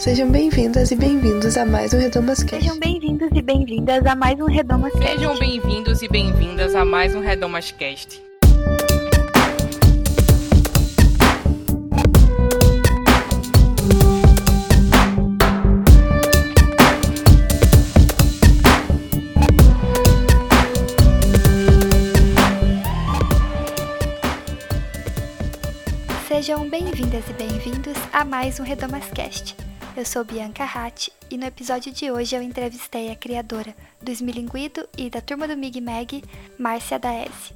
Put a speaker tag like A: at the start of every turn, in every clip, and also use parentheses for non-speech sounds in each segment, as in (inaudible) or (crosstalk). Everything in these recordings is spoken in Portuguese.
A: Sejam bem-vindas e bem-vindos a mais um Redomas Cast.
B: Sejam bem-vindos e bem-vindas a mais um Redomas Cast.
C: Sejam bem-vindos e bem-vindas a mais um Redomas Cast.
B: Sejam bem-vindas e bem-vindos a mais um Redomascast. Eu sou Bianca Hatt e no episódio de hoje eu entrevistei a criadora do Esmilinguido e da turma do Mig Mag, Márcia Daese.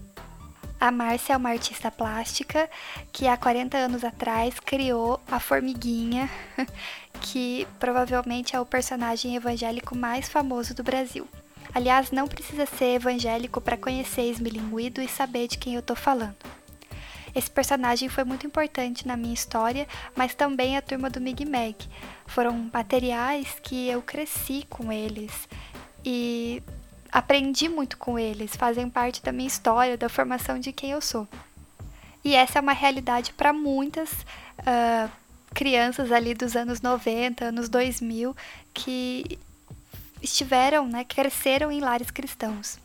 B: A Márcia é uma artista plástica que há 40 anos atrás criou a Formiguinha, (laughs) que provavelmente é o personagem evangélico mais famoso do Brasil. Aliás, não precisa ser evangélico para conhecer Esmilinguido e saber de quem eu tô falando. Esse personagem foi muito importante na minha história, mas também a turma do Mig Mag. Foram materiais que eu cresci com eles e aprendi muito com eles, fazem parte da minha história, da formação de quem eu sou. E essa é uma realidade para muitas uh, crianças ali dos anos 90, anos 2000, que estiveram, né, cresceram em lares cristãos.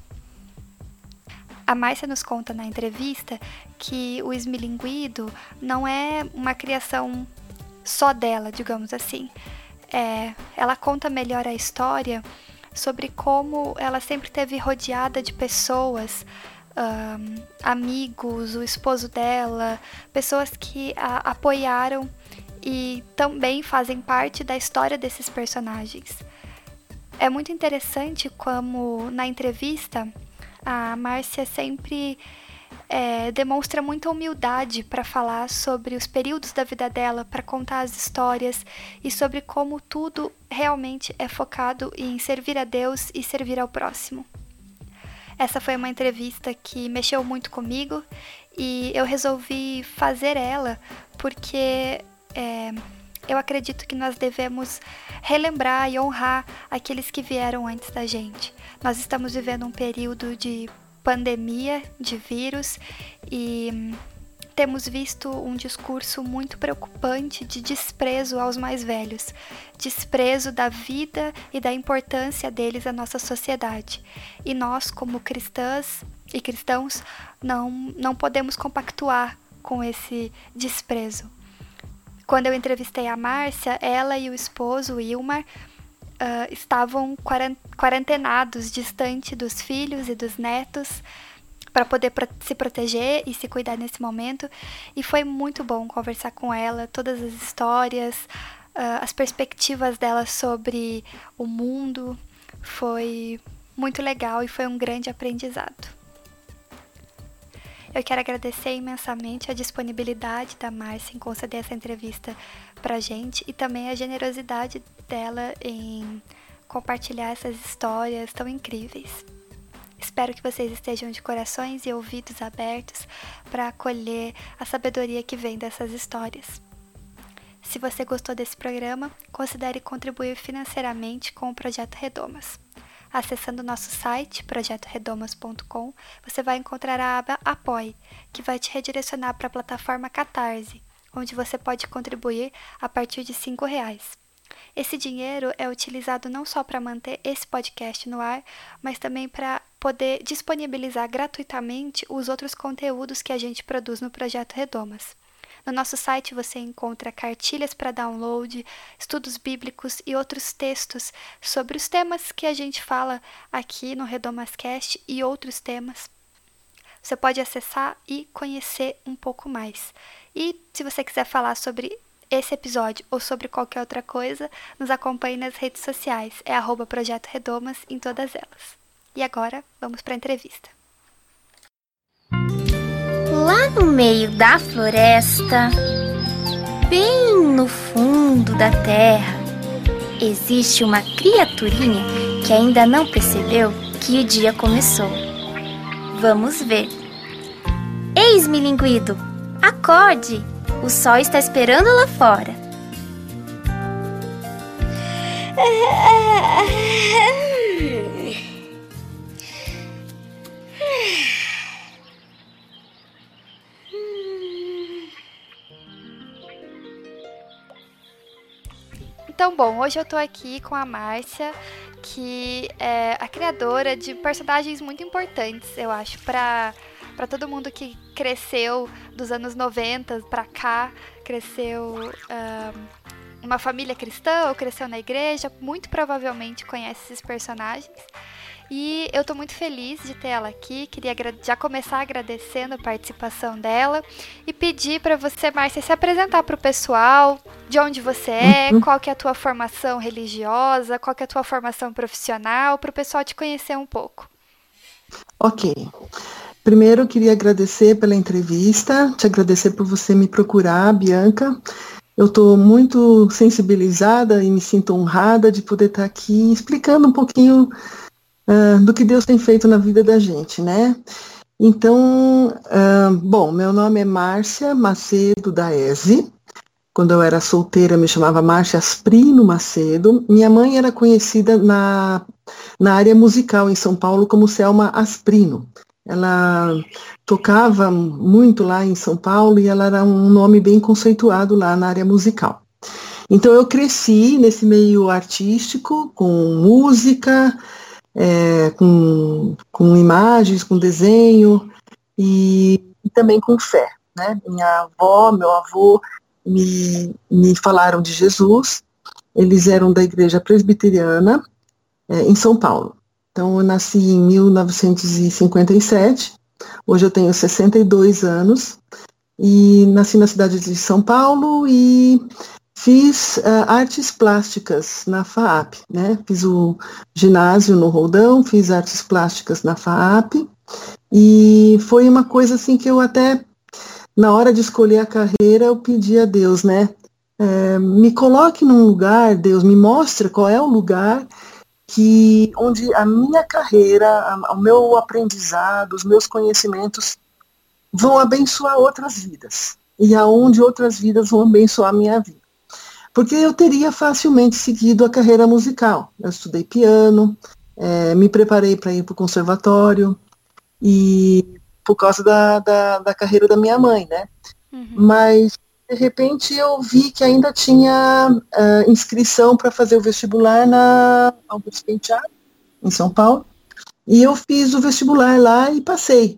B: A Márcia nos conta na entrevista que o esmilinguido não é uma criação só dela, digamos assim. É, ela conta melhor a história sobre como ela sempre teve rodeada de pessoas, um, amigos, o esposo dela, pessoas que a apoiaram e também fazem parte da história desses personagens. É muito interessante como na entrevista a Márcia sempre é, demonstra muita humildade para falar sobre os períodos da vida dela, para contar as histórias e sobre como tudo realmente é focado em servir a Deus e servir ao próximo. Essa foi uma entrevista que mexeu muito comigo e eu resolvi fazer ela porque é, eu acredito que nós devemos relembrar e honrar aqueles que vieram antes da gente. Nós estamos vivendo um período de pandemia de vírus e temos visto um discurso muito preocupante de desprezo aos mais velhos, desprezo da vida e da importância deles à nossa sociedade. E nós, como cristãs e cristãos, não, não podemos compactuar com esse desprezo. Quando eu entrevistei a Márcia, ela e o esposo, Ilmar, uh, estavam quarentenados, distante dos filhos e dos netos, para poder se proteger e se cuidar nesse momento. E foi muito bom conversar com ela, todas as histórias, uh, as perspectivas dela sobre o mundo. Foi muito legal e foi um grande aprendizado. Eu quero agradecer imensamente a disponibilidade da Márcia em conceder essa entrevista pra gente e também a generosidade dela em compartilhar essas histórias tão incríveis. Espero que vocês estejam de corações e ouvidos abertos para acolher a sabedoria que vem dessas histórias. Se você gostou desse programa, considere contribuir financeiramente com o projeto Redomas. Acessando nosso site, projetoredomas.com, você vai encontrar a aba Apoie, que vai te redirecionar para a plataforma Catarse, onde você pode contribuir a partir de R$ reais. Esse dinheiro é utilizado não só para manter esse podcast no ar, mas também para poder disponibilizar gratuitamente os outros conteúdos que a gente produz no projeto Redomas. No nosso site você encontra cartilhas para download, estudos bíblicos e outros textos sobre os temas que a gente fala aqui no Redomascast e outros temas. Você pode acessar e conhecer um pouco mais. E se você quiser falar sobre esse episódio ou sobre qualquer outra coisa, nos acompanhe nas redes sociais. É arroba Projeto Redomas em todas elas. E agora, vamos para a entrevista.
D: Lá no meio da floresta, bem no fundo da terra, existe uma criaturinha que ainda não percebeu que o dia começou. Vamos ver. Eis-me, linguido, acorde! O sol está esperando lá fora.
B: Então, bom, hoje eu tô aqui com a Márcia, que é a criadora de personagens muito importantes, eu acho, para para todo mundo que cresceu dos anos 90 para cá, cresceu uh, uma família cristã ou cresceu na igreja, muito provavelmente conhece esses personagens. E eu estou muito feliz de ter ela aqui. Queria já começar agradecendo a participação dela e pedir para você, Márcia, se apresentar para o pessoal, de onde você é, uhum. qual que é a tua formação religiosa, qual que é a tua formação profissional, para o pessoal te conhecer um pouco.
E: Ok. Primeiro, queria agradecer pela entrevista, te agradecer por você me procurar, Bianca. Eu estou muito sensibilizada e me sinto honrada de poder estar aqui explicando um pouquinho uh, do que Deus tem feito na vida da gente, né? Então, uh, bom, meu nome é Márcia Macedo da ESE. Quando eu era solteira, me chamava Márcia Asprino Macedo. Minha mãe era conhecida na, na área musical em São Paulo como Selma Asprino. Ela tocava muito lá em São Paulo e ela era um nome bem conceituado lá na área musical. Então eu cresci nesse meio artístico, com música, é, com, com imagens, com desenho e, e, também com fé. Né? Minha avó, meu avô me, me falaram de Jesus, eles eram da igreja presbiteriana é, em São Paulo. Então, eu nasci em 1957, hoje eu tenho 62 anos, e nasci na cidade de São Paulo e Fiz uh, artes plásticas na FAAP, né? Fiz o ginásio no Roldão, fiz artes plásticas na FAAP e foi uma coisa assim que eu até na hora de escolher a carreira eu pedi a Deus, né? É, me coloque num lugar, Deus, me mostre qual é o lugar que onde a minha carreira, o meu aprendizado, os meus conhecimentos vão abençoar outras vidas e aonde outras vidas vão abençoar a minha vida porque eu teria facilmente seguido a carreira musical. Eu estudei piano, é, me preparei para ir para o conservatório, e por causa da, da, da, carreira da minha mãe, né? Uhum. Mas, de repente, eu vi que ainda tinha uh, inscrição para fazer o vestibular na Augusto Penteado, em São Paulo, e eu fiz o vestibular lá e passei.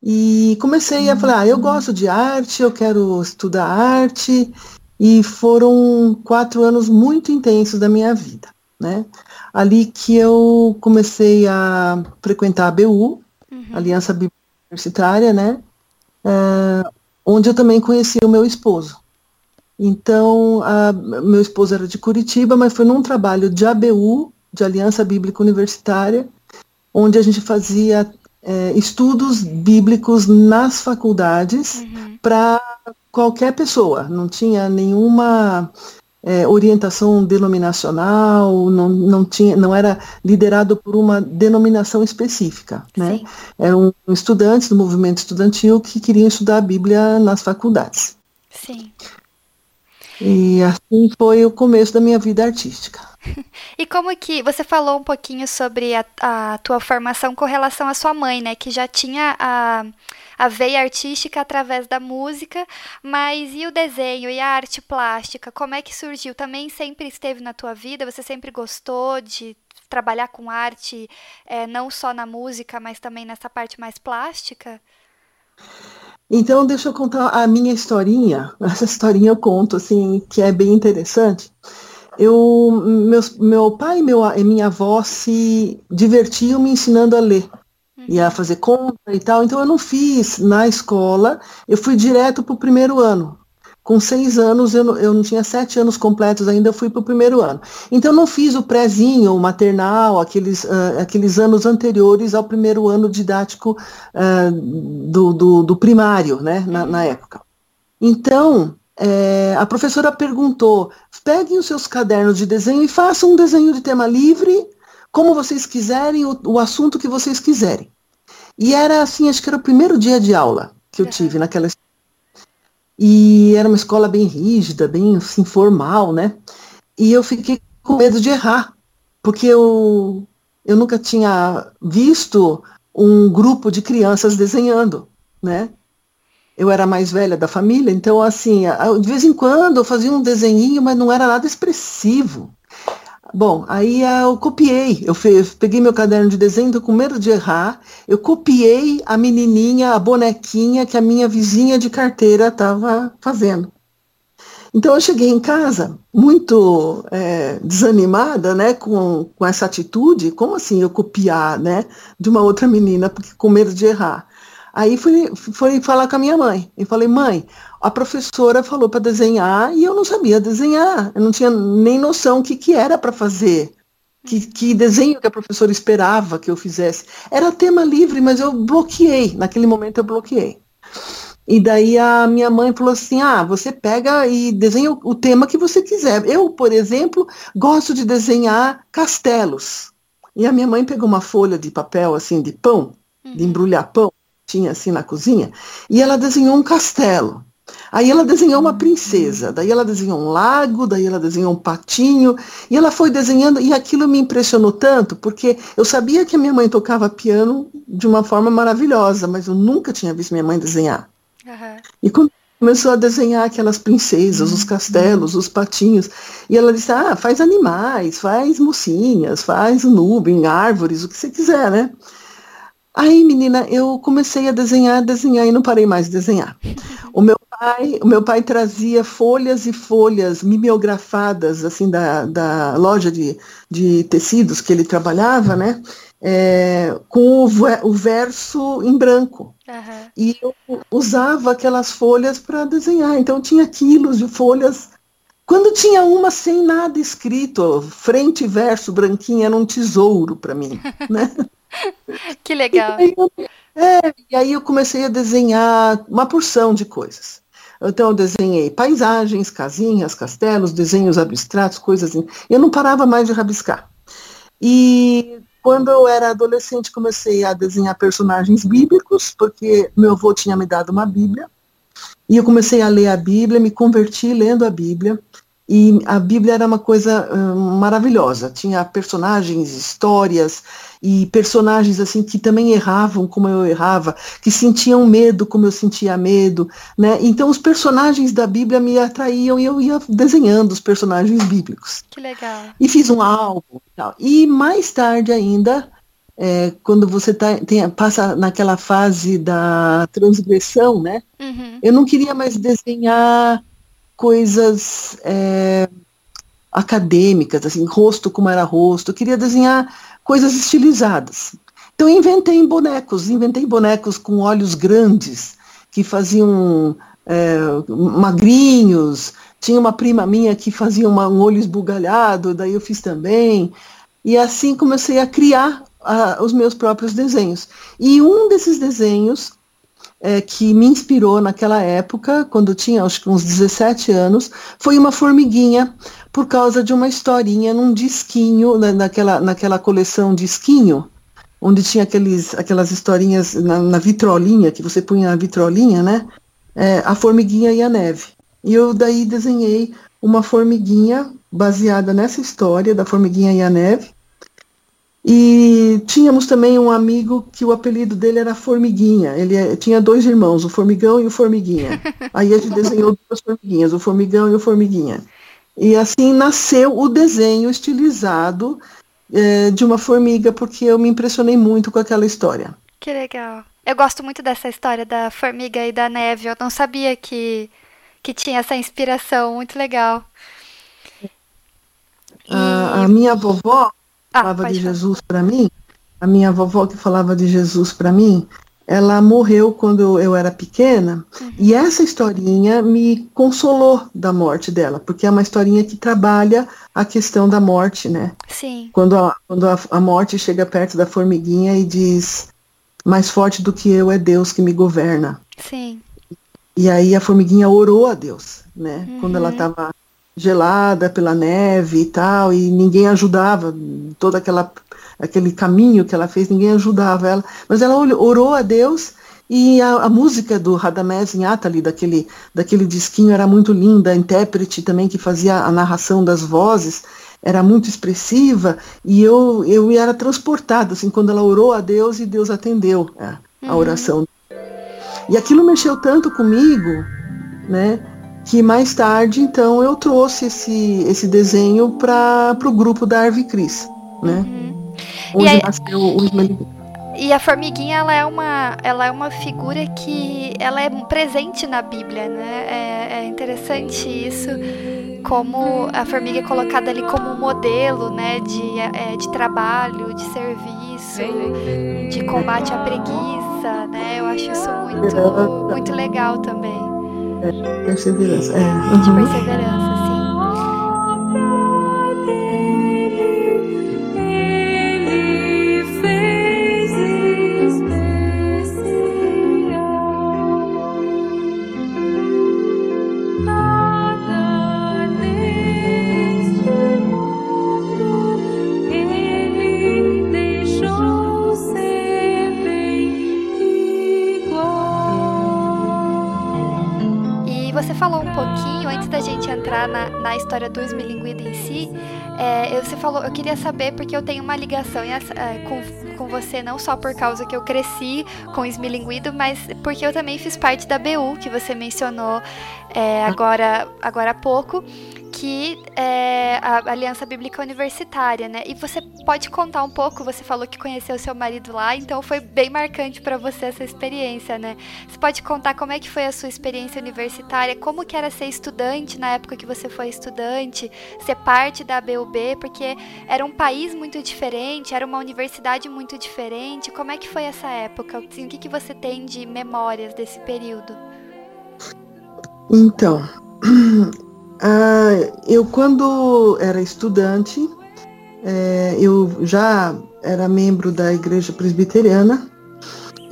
E: E comecei a falar, ah, eu gosto de arte, eu quero estudar arte, e foram quatro anos muito intensos da minha vida, né? Ali que eu comecei a frequentar a BU, uhum. Aliança Bíblica Universitária, né? É, onde eu também conheci o meu esposo. Então, a, meu esposo era de Curitiba, mas foi num trabalho de ABU, de Aliança Bíblica Universitária, onde a gente fazia é, estudos bíblicos nas faculdades uhum. para qualquer pessoa, não tinha nenhuma é, orientação denominacional, não, não, tinha, não era liderado por uma denominação específica. Né? Eram estudantes do movimento estudantil que queriam estudar a Bíblia nas faculdades.
B: Sim.
E: E assim foi o começo da minha vida artística. (laughs)
B: E como que você falou um pouquinho sobre a, a tua formação com relação à sua mãe, né? Que já tinha a, a veia artística através da música, mas e o desenho e a arte plástica? Como é que surgiu? Também sempre esteve na tua vida? Você sempre gostou de trabalhar com arte, é, não só na música, mas também nessa parte mais plástica?
E: Então, deixa eu contar a minha historinha. (laughs) Essa historinha eu conto, assim, que é bem interessante. Eu, meus, meu pai e meu, minha avó se divertiam me ensinando a ler e a fazer conta e tal. Então eu não fiz na escola, eu fui direto para o primeiro ano. Com seis anos, eu não, eu não tinha sete anos completos ainda, eu fui para o primeiro ano. Então não fiz o prézinho, o maternal, aqueles, uh, aqueles anos anteriores ao primeiro ano didático uh, do, do, do, primário, né, na, na época. Então, é, a professora perguntou: peguem os seus cadernos de desenho e façam um desenho de tema livre, como vocês quiserem, o, o assunto que vocês quiserem. E era assim, acho que era o primeiro dia de aula que eu tive naquela e era uma escola bem rígida, bem assim, formal, né? E eu fiquei com medo de errar, porque eu, eu nunca tinha visto um grupo de crianças desenhando, né? eu era a mais velha da família, então assim, de vez em quando eu fazia um desenhinho, mas não era nada expressivo. Bom, aí eu copiei, eu peguei meu caderno de desenho, tô com medo de errar, eu copiei a menininha, a bonequinha que a minha vizinha de carteira estava fazendo. Então eu cheguei em casa muito é, desanimada, né, com, com essa atitude, como assim eu copiar, né, de uma outra menina, porque com medo de errar. Aí fui, fui falar com a minha mãe e falei, mãe, a professora falou para desenhar e eu não sabia desenhar, eu não tinha nem noção o que, que era para fazer. Que, que, desenho que a professora esperava que eu fizesse. Era tema livre, mas eu bloqueei. Naquele momento eu bloqueei. E daí a minha mãe falou assim: ah, você pega e desenha o, o tema que você quiser. Eu, por exemplo, gosto de desenhar castelos. E a minha mãe pegou uma folha de papel assim de pão, uhum. de embrulhar pão, tinha assim na cozinha, e ela desenhou um castelo. Aí ela desenhou uma princesa, daí ela desenhou um lago, daí ela desenhou um patinho, e ela foi desenhando, e aquilo me impressionou tanto, porque eu sabia que a minha mãe tocava piano de uma forma maravilhosa, mas eu nunca tinha visto minha mãe desenhar. Uhum. E quando começou a desenhar aquelas princesas, os castelos, os patinhos, e ela disse, ah, faz animais, faz mocinhas, faz nuvem, árvores, o que você quiser, né? Aí, menina, eu comecei a desenhar, desenhar e não parei mais de desenhar. (laughs) O meu pai, o meu pai trazia folhas e folhas mimeografadas, assim, da, da loja de, de tecidos que ele trabalhava, né? É, com o, o, verso em branco. Uhum. E eu usava aquelas folhas para desenhar. Então tinha quilos de folhas. Quando tinha uma sem nada escrito, frente e verso branquinha, era um tesouro para mim, né? (laughs) (laughs)
B: que legal.
E: E aí, eu, é, e aí eu comecei a desenhar uma porção de coisas. Então eu desenhei paisagens, casinhas, castelos, desenhos abstratos, coisas assim. Eu não parava mais de rabiscar. E quando eu era adolescente comecei a desenhar personagens bíblicos, porque meu avô tinha me dado uma Bíblia. E eu comecei a ler a Bíblia, me converti lendo a Bíblia. E a Bíblia era uma coisa hum, maravilhosa. Tinha personagens, histórias e personagens assim que também erravam como eu errava, que sentiam medo como eu sentia medo, né? Então os personagens da Bíblia me atraíam e eu ia desenhando os personagens bíblicos.
B: Que legal.
E: E fiz um álbum e tal. E mais tarde ainda, é, quando você tá, tem, passa naquela fase da transgressão, né? Uhum. Eu não queria mais desenhar coisas é, acadêmicas, assim, rosto como era rosto. Eu queria desenhar coisas estilizadas. Então inventei bonecos, inventei bonecos com olhos grandes, que faziam é, magrinhos. Tinha uma prima minha que fazia uma, um olho esbugalhado, daí eu fiz também. E assim comecei a criar a, os meus próprios desenhos. E um desses desenhos é, que me inspirou naquela época, quando eu tinha acho que uns 17 anos, foi uma formiguinha, por causa de uma historinha num disquinho, né, naquela, naquela coleção disquinho, onde tinha aqueles, aquelas historinhas na, na vitrolinha, que você punha a vitrolinha, né? É, a formiguinha e a neve. E eu daí desenhei uma formiguinha baseada nessa história da formiguinha e a neve, e tínhamos também um amigo que o apelido dele era Formiguinha. Ele é, tinha dois irmãos, o Formigão e o Formiguinha. (laughs) Aí a gente desenhou duas formiguinhas, o Formigão e o Formiguinha. E assim nasceu o desenho estilizado é, de uma formiga, porque eu me impressionei muito com aquela história.
B: Que legal. Eu gosto muito dessa história da formiga e da neve. Eu não sabia que, que tinha essa inspiração. Muito legal.
E: E... A, a minha vovó ah, falava de Jesus para mim, a minha vovó que falava de Jesus para mim, ela morreu quando eu era pequena, uhum. e essa historinha me consolou da morte dela, porque é uma historinha que trabalha a questão da morte, né?
B: Sim.
E: Quando a, quando a, a morte chega perto da formiguinha e diz: Mais forte do que eu é Deus que me governa.
B: Sim.
E: E aí a formiguinha orou a Deus, né? Uhum. Quando ela estava uhum gelada pela neve e tal, e ninguém ajudava, todo aquela, aquele caminho que ela fez, ninguém ajudava ela. Mas ela orou a Deus e a, a música do Radamés em Atali, daquele, daquele disquinho, era muito linda, a intérprete também que fazia a narração das vozes, era muito expressiva, e eu, eu era transportada, assim, quando ela orou a Deus e Deus atendeu a, a uhum. oração E aquilo mexeu tanto comigo, né? Que mais tarde, então, eu trouxe esse, esse desenho para o grupo da Arve Cris, né? Uhum. Onde
B: aí, nasceu o e a formiguinha ela é uma ela é uma figura que ela é presente na Bíblia, né? É, é interessante isso como a formiga é colocada ali como modelo, né, de, é, de trabalho, de serviço, de combate à preguiça, né? Eu acho isso muito, muito legal também.
E: É, perseverança. É.
B: Uhum. De perseverança, sim. Do esmilinguido em si, é, você falou, eu queria saber porque eu tenho uma ligação é, com, com você, não só por causa que eu cresci com o esmilinguido, mas porque eu também fiz parte da BU, que você mencionou é, agora, agora há pouco que é a Aliança Bíblica Universitária, né? E você pode contar um pouco, você falou que conheceu seu marido lá, então foi bem marcante para você essa experiência, né? Você pode contar como é que foi a sua experiência universitária, como que era ser estudante na época que você foi estudante, ser parte da BUB, porque era um país muito diferente, era uma universidade muito diferente. Como é que foi essa época? Assim, o que, que você tem de memórias desse período?
E: Então, (clears throat) Ah, eu, quando era estudante, é, eu já era membro da igreja presbiteriana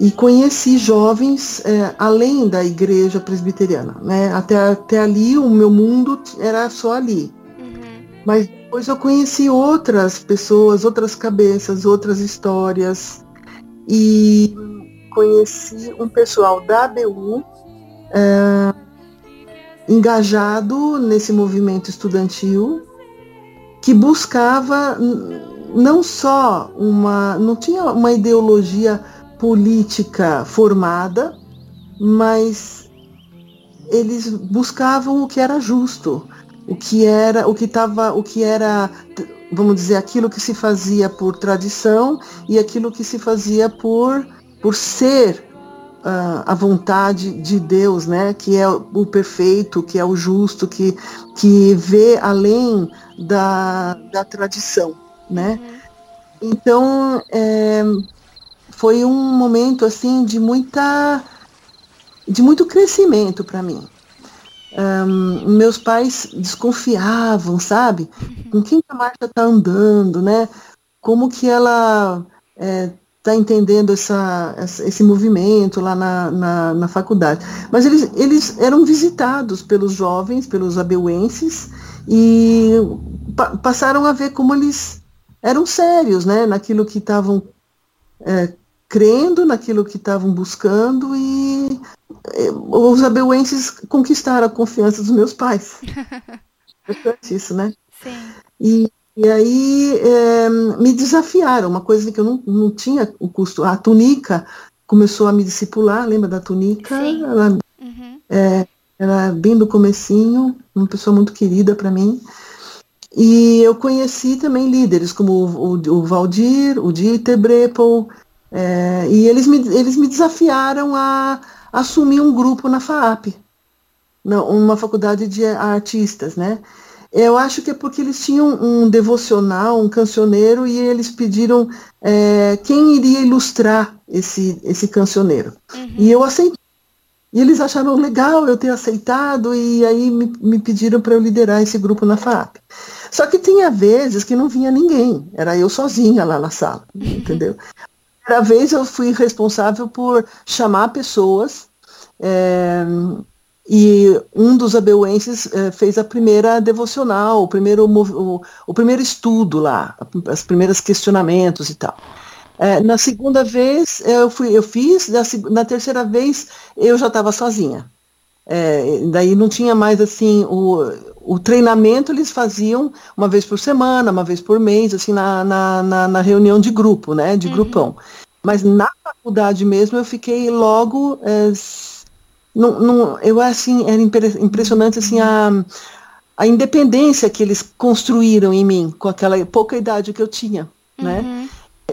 E: e conheci jovens é, além da igreja presbiteriana. Né? Até, até ali, o meu mundo era só ali. Uhum. Mas depois eu conheci outras pessoas, outras cabeças, outras histórias. E conheci um pessoal da ABU. É, engajado nesse movimento estudantil que buscava não só uma, não tinha uma ideologia política formada, mas eles buscavam o que era justo, o que era, o que estava, o que era, vamos dizer, aquilo que se fazia por tradição e aquilo que se fazia por por ser a vontade de Deus, né, que é o perfeito, que é o justo, que, que vê além da, da tradição, né. Uhum. Então, é, foi um momento, assim, de muita, de muito crescimento para mim. Um, meus pais desconfiavam, sabe? Uhum. Com quem a Marta está andando, né? Como que ela é, está entendendo essa, esse movimento lá na, na, na, faculdade. Mas eles, eles eram visitados pelos jovens, pelos abeuenses, e pa passaram a ver como eles eram sérios né, naquilo que estavam é, crendo, naquilo que estavam buscando, e é, os abeuenses conquistaram a confiança dos meus pais. (laughs) Importante isso, né? Sim. E, e aí é, me desafiaram, uma coisa que eu não, não tinha o custo. A túnica começou a me discipular, lembra da túnica? Sim. Ela, uhum. é, era bem do comecinho, uma pessoa muito querida para mim. E eu conheci também líderes como o, o, o Valdir, o Dieter Brepel, é, e eles me, eles me desafiaram a, a assumir um grupo na FAAP, uma faculdade de artistas, né? Eu acho que é porque eles tinham um devocional, um cancioneiro, e eles pediram é, quem iria ilustrar esse, esse cancioneiro. Uhum. E eu aceitei. E eles acharam legal eu ter aceitado, e aí me, me pediram para eu liderar esse grupo na FAP. Só que tinha vezes que não vinha ninguém, era eu sozinha lá na sala, uhum. entendeu? Primeira vez eu fui responsável por chamar pessoas é, e um dos abeuenses eh, fez a primeira devocional, o primeiro, o, o primeiro estudo lá, os primeiros questionamentos e tal. Eh, na segunda vez eu, fui, eu fiz, na, na terceira vez eu já estava sozinha. Eh, daí não tinha mais assim o, o treinamento eles faziam uma vez por semana, uma vez por mês, assim na, na, na, na reunião de grupo, né, de uhum. grupão. Mas na faculdade mesmo eu fiquei logo. Não, não, eu assim, era impressionante assim, a, a independência que eles construíram em mim, com aquela pouca idade que eu tinha. Né? Uhum. Né?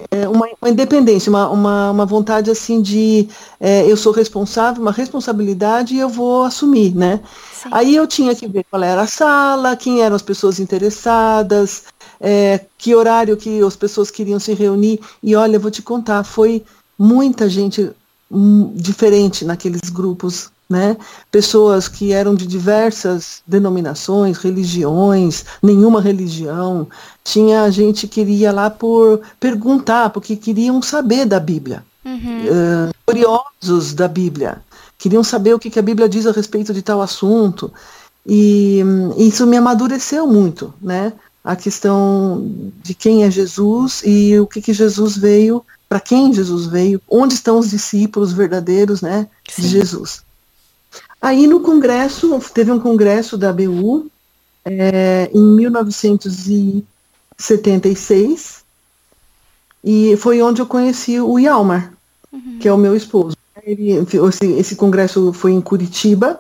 E: É uma, uma, independência, uma, uma, uma, vontade assim de é, eu sou responsável, uma responsabilidade e eu vou assumir, né? Sim. Aí eu tinha que ver qual era a sala, quem eram as pessoas interessadas, é, que horário que as pessoas queriam se reunir. E olha, eu vou te contar, foi muita gente hum, diferente naqueles grupos né? Pessoas que eram de diversas denominações, religiões, nenhuma religião. Tinha gente que iria lá por perguntar, porque queriam saber da Bíblia. Uhum. Uh, curiosos da Bíblia. Queriam saber o que, que, a Bíblia diz a respeito de tal assunto. E um, isso me amadureceu muito, né? A questão de quem é Jesus e o que, que Jesus veio, para quem Jesus veio, onde estão os discípulos verdadeiros, né? Sim. De Jesus. Aí no congresso, teve um congresso da ABU é, em 1976, e foi onde eu conheci o Yalmar, uhum. que é o meu esposo. Ele, esse, esse congresso foi em Curitiba,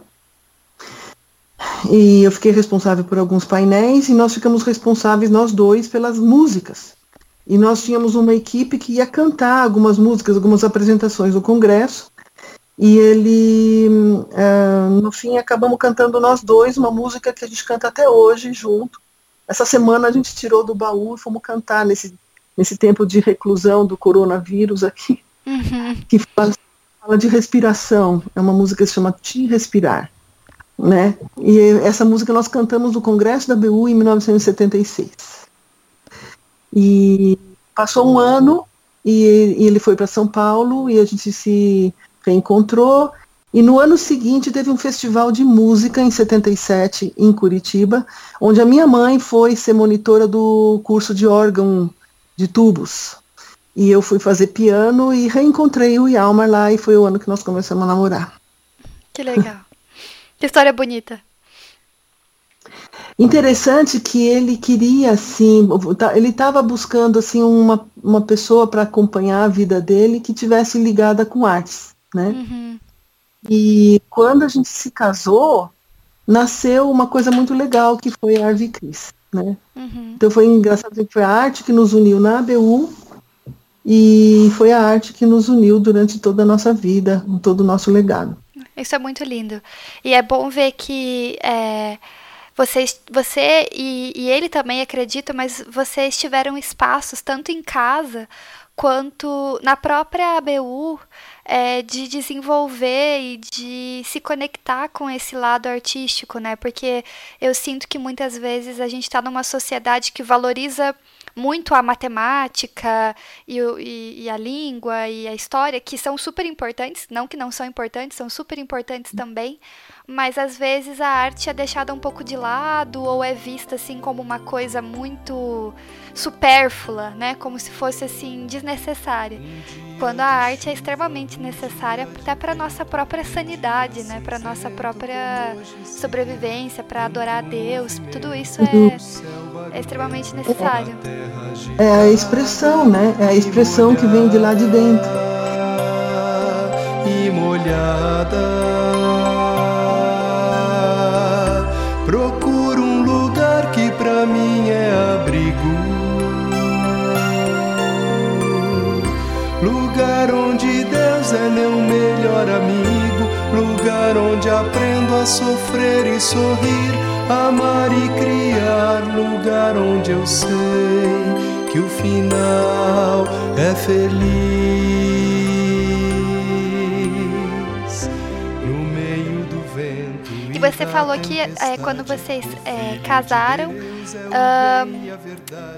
E: e eu fiquei responsável por alguns painéis, e nós ficamos responsáveis, nós dois, pelas músicas. E nós tínhamos uma equipe que ia cantar algumas músicas, algumas apresentações no congresso, e ele, uh, no fim, acabamos cantando nós dois uma música que a gente canta até hoje junto. Essa semana a gente tirou do baú e fomos cantar nesse, nesse tempo de reclusão do coronavírus aqui, uhum. que fala, fala, de respiração. É uma música que se chama Te Respirar. Né? E essa música nós cantamos no Congresso da BU em 1976. E passou um ano e, e ele foi para São Paulo e a gente se reencontrou. E no ano seguinte teve um festival de música em 77 em Curitiba, onde a minha mãe foi ser monitora do curso de órgão de tubos. E eu fui fazer piano e reencontrei o Yalmar lá e foi o ano que nós começamos a namorar.
B: Que legal. que história bonita.
E: Interessante que ele queria assim, tá, ele estava buscando assim uma, uma pessoa para acompanhar a vida dele que tivesse ligada com artes né? Uhum. E quando a gente se casou, nasceu uma coisa muito legal que foi a Arvi Cris, né? Uhum. Então foi engraçado que foi a arte que nos uniu na ABU e foi a arte que nos uniu durante toda a nossa vida, todo o nosso legado.
B: Isso é muito lindo. E é bom ver que é, vocês, você e, e ele também acredita, mas vocês tiveram espaços tanto em casa quanto na própria ABU é, de desenvolver e de se conectar com esse lado artístico, né? Porque eu sinto que muitas vezes a gente está numa sociedade que valoriza muito a matemática e, e, e, a língua e a história, que são super importantes, não que não são importantes, são super importantes também, mas às vezes a arte é deixada um pouco de lado ou é vista assim como uma coisa muito supérflua, né? Como se fosse assim desnecessária. Quando a arte é extremamente necessária até para nossa própria sanidade, né? Para nossa própria sobrevivência, para adorar a Deus, tudo isso é, é extremamente necessário.
E: É a expressão, né? É a expressão que vem de lá de dentro. E molhada é meu melhor amigo, lugar onde aprendo a sofrer e sorrir, amar e criar, lugar onde eu sei que o final é feliz.
B: E você falou que é, quando vocês é, casaram, um,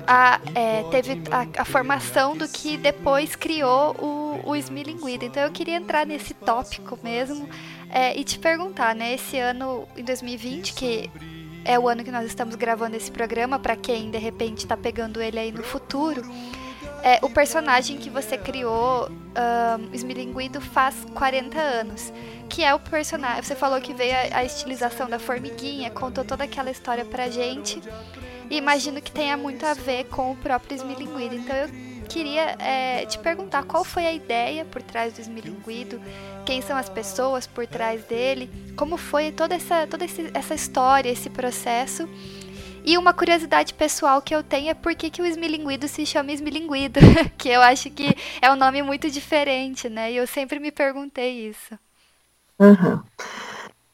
B: a, é, teve a, a formação do que depois criou o o esmilinguido. Então eu queria entrar nesse tópico mesmo é, e te perguntar, né? Esse ano, em 2020, que é o ano que nós estamos gravando esse programa, para quem de repente está pegando ele aí no futuro, é, o personagem que você criou, um, Esmilinguido, faz 40 anos. Que é o personagem. Você falou que veio a, a estilização da formiguinha, contou toda aquela história pra gente. E imagino que tenha muito a ver com o próprio Esmilinguido. Então eu queria é, te perguntar qual foi a ideia por trás do Esmilinguido, quem são as pessoas por trás dele, como foi toda essa, toda essa história, esse processo. E uma curiosidade pessoal que eu tenho é por que, que o esmilinguido se chama esmilinguido, (laughs) que eu acho que é um nome muito diferente, né? E eu sempre me perguntei isso.
E: Uhum.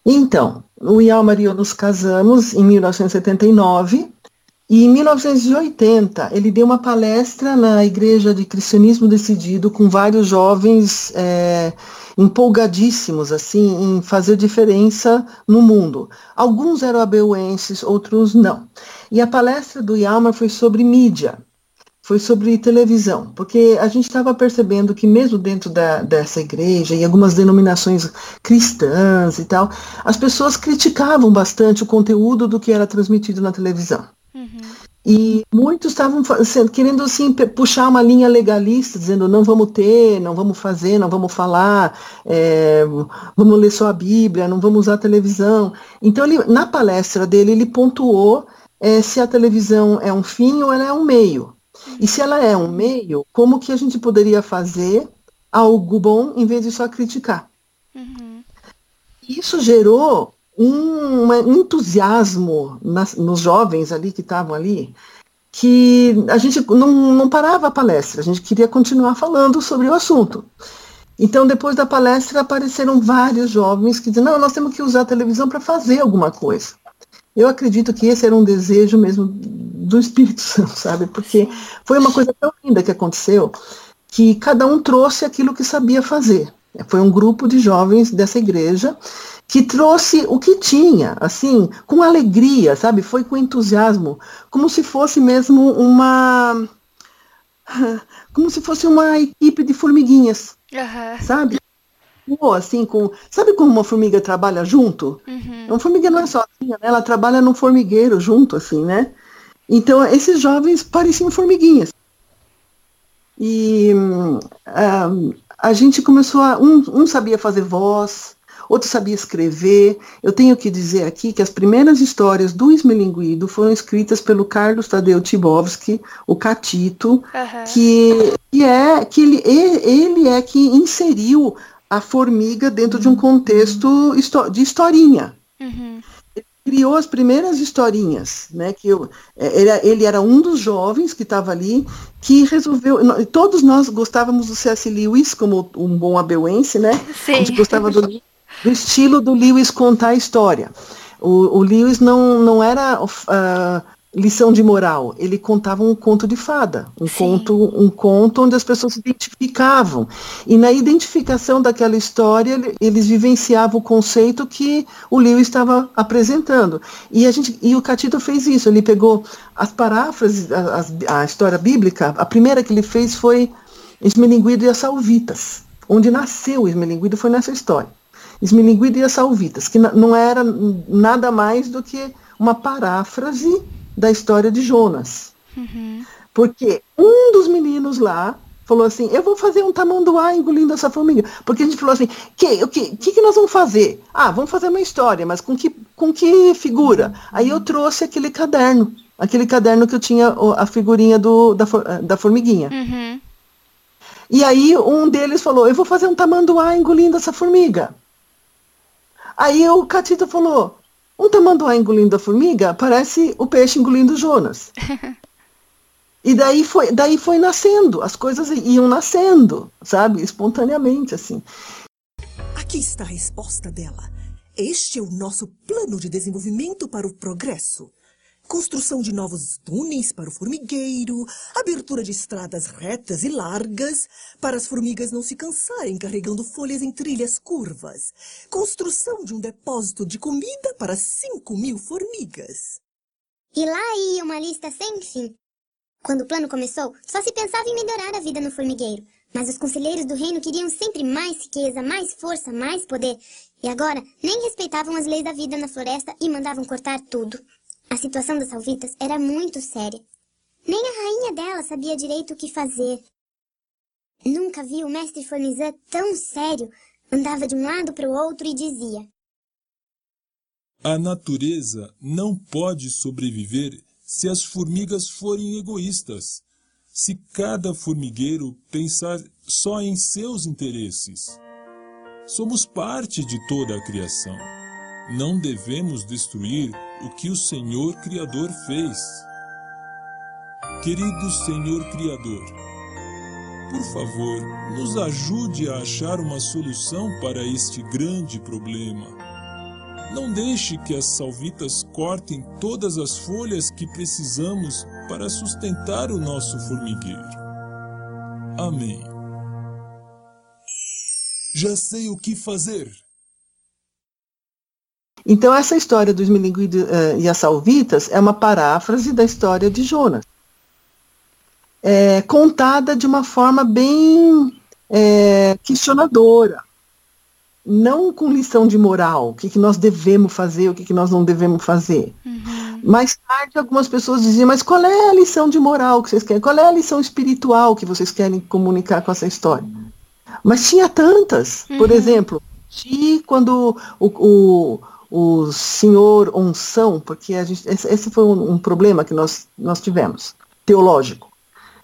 E: Então, o Yalmar e eu nos casamos em 1979 e em 1980 ele deu uma palestra na Igreja de Cristianismo Decidido com vários jovens é, empolgadíssimos assim em fazer diferença no mundo. Alguns eram abeuenses, outros não. E a palestra do Yalmar foi sobre mídia foi sobre televisão, porque a gente estava percebendo que mesmo dentro da, dessa igreja e algumas denominações cristãs e tal, as pessoas criticavam bastante o conteúdo do que era transmitido na televisão. Uhum. E muitos estavam querendo assim puxar uma linha legalista, dizendo não vamos ter, não vamos fazer, não vamos falar, é, vamos ler só a Bíblia, não vamos usar a televisão. Então ele, na palestra dele ele pontuou é, se a televisão é um fim ou ela é um meio. E se ela é um meio, como que a gente poderia fazer algo bom em vez de só criticar? Uhum. Isso gerou um, um entusiasmo nas, nos jovens ali que estavam ali, que a gente não, não parava a palestra, a gente queria continuar falando sobre o assunto. Então, depois da palestra, apareceram vários jovens que diziam, não, nós temos que usar a televisão para fazer alguma coisa. Eu acredito que esse era um desejo mesmo do Espírito (laughs) Santo, sabe? Porque foi uma coisa tão linda que aconteceu que cada um trouxe aquilo que sabia fazer. Foi um grupo de jovens dessa igreja que trouxe o que tinha, assim, com alegria, sabe? Foi com entusiasmo, como se fosse mesmo uma. (laughs) Como se fosse uma equipe de formiguinhas, uhum. sabe? Ou assim, com. Sabe como uma formiga trabalha junto? Uhum. Uma formiga não é sozinha, né? Ela trabalha num formigueiro junto, assim, né? Então, esses jovens pareciam formiguinhas. E um, a gente começou a. Um, um sabia fazer voz, outro sabia escrever. Eu tenho que dizer aqui que as primeiras histórias do Esmelinguido foram escritas pelo Carlos Tadeu Tibovski, o Catito, uhum. que, que é que ele, ele é que inseriu a formiga dentro de um contexto de historinha. Uhum criou as primeiras historinhas, né? Que eu, é, ele, ele era um dos jovens que estava ali, que resolveu. Todos nós gostávamos do C.S. Lewis como um bom abeuense, né? Sim. A gente gostava do, (laughs) do estilo do Lewis contar a história. O, o Lewis não, não era uh, lição de moral. Ele contava um conto de fada, um conto, um conto onde as pessoas se identificavam. E na identificação daquela história, eles vivenciavam o conceito que o Lewis estava apresentando. E a gente, e o Catito fez isso. Ele pegou as paráfrases, a, a, a história bíblica. A primeira que ele fez foi Esmelinguido e as Salvitas, onde nasceu Esmelinguido foi nessa história. Esmelinguido e as Salvitas, que não era nada mais do que uma paráfrase da história de Jonas. Uhum. Porque um dos meninos lá falou assim, eu vou fazer um tamanduá engolindo essa formiga. Porque a gente falou assim, que, o que, que, que nós vamos fazer? Ah, vamos fazer uma história, mas com que, com que figura? Aí eu trouxe aquele caderno, aquele caderno que eu tinha a figurinha do, da, da formiguinha. Uhum. E aí um deles falou, eu vou fazer um tamanduá engolindo essa formiga. Aí o Catita falou, um tamanduá engolindo a formiga parece o peixe engolindo Jonas. (laughs) e daí foi, daí foi nascendo, as coisas iam nascendo, sabe, espontaneamente assim.
F: Aqui está a resposta dela. Este é o nosso plano de desenvolvimento para o progresso construção de novos túneis para o formigueiro, abertura de estradas retas e largas para as formigas não se cansarem carregando folhas em trilhas curvas, construção de um depósito de comida para 5 mil formigas.
G: E lá ia uma lista sem fim. Quando o plano começou, só se pensava em melhorar a vida no formigueiro. Mas os conselheiros do reino queriam sempre mais riqueza, mais força, mais poder. E agora nem respeitavam as leis da vida na floresta e mandavam cortar tudo. A situação das salvitas era muito séria. Nem a rainha dela sabia direito o que fazer. Nunca vi o mestre Formizan tão sério. Andava de um lado para o outro e dizia:
H: A natureza não pode sobreviver se as formigas forem egoístas. se cada formigueiro pensar só em seus interesses. Somos parte de toda a criação. Não devemos destruir o que o Senhor Criador fez. Querido Senhor Criador, por favor, nos ajude a achar uma solução para este grande problema. Não deixe que as salvitas cortem todas as folhas que precisamos para sustentar o nosso formigueiro. Amém. Já sei o que fazer.
E: Então, essa história dos milinguidos uh, e as salvitas é uma paráfrase da história de Jonas. É, contada de uma forma bem é, questionadora. Não com lição de moral, o que, que nós devemos fazer, o que, que nós não devemos fazer. Uhum. Mais tarde, algumas pessoas diziam, mas qual é a lição de moral que vocês querem? Qual é a lição espiritual que vocês querem comunicar com essa história? Mas tinha tantas. Uhum. Por exemplo, de quando o, o o senhor unção, porque a gente, esse foi um, um problema que nós, nós tivemos, teológico.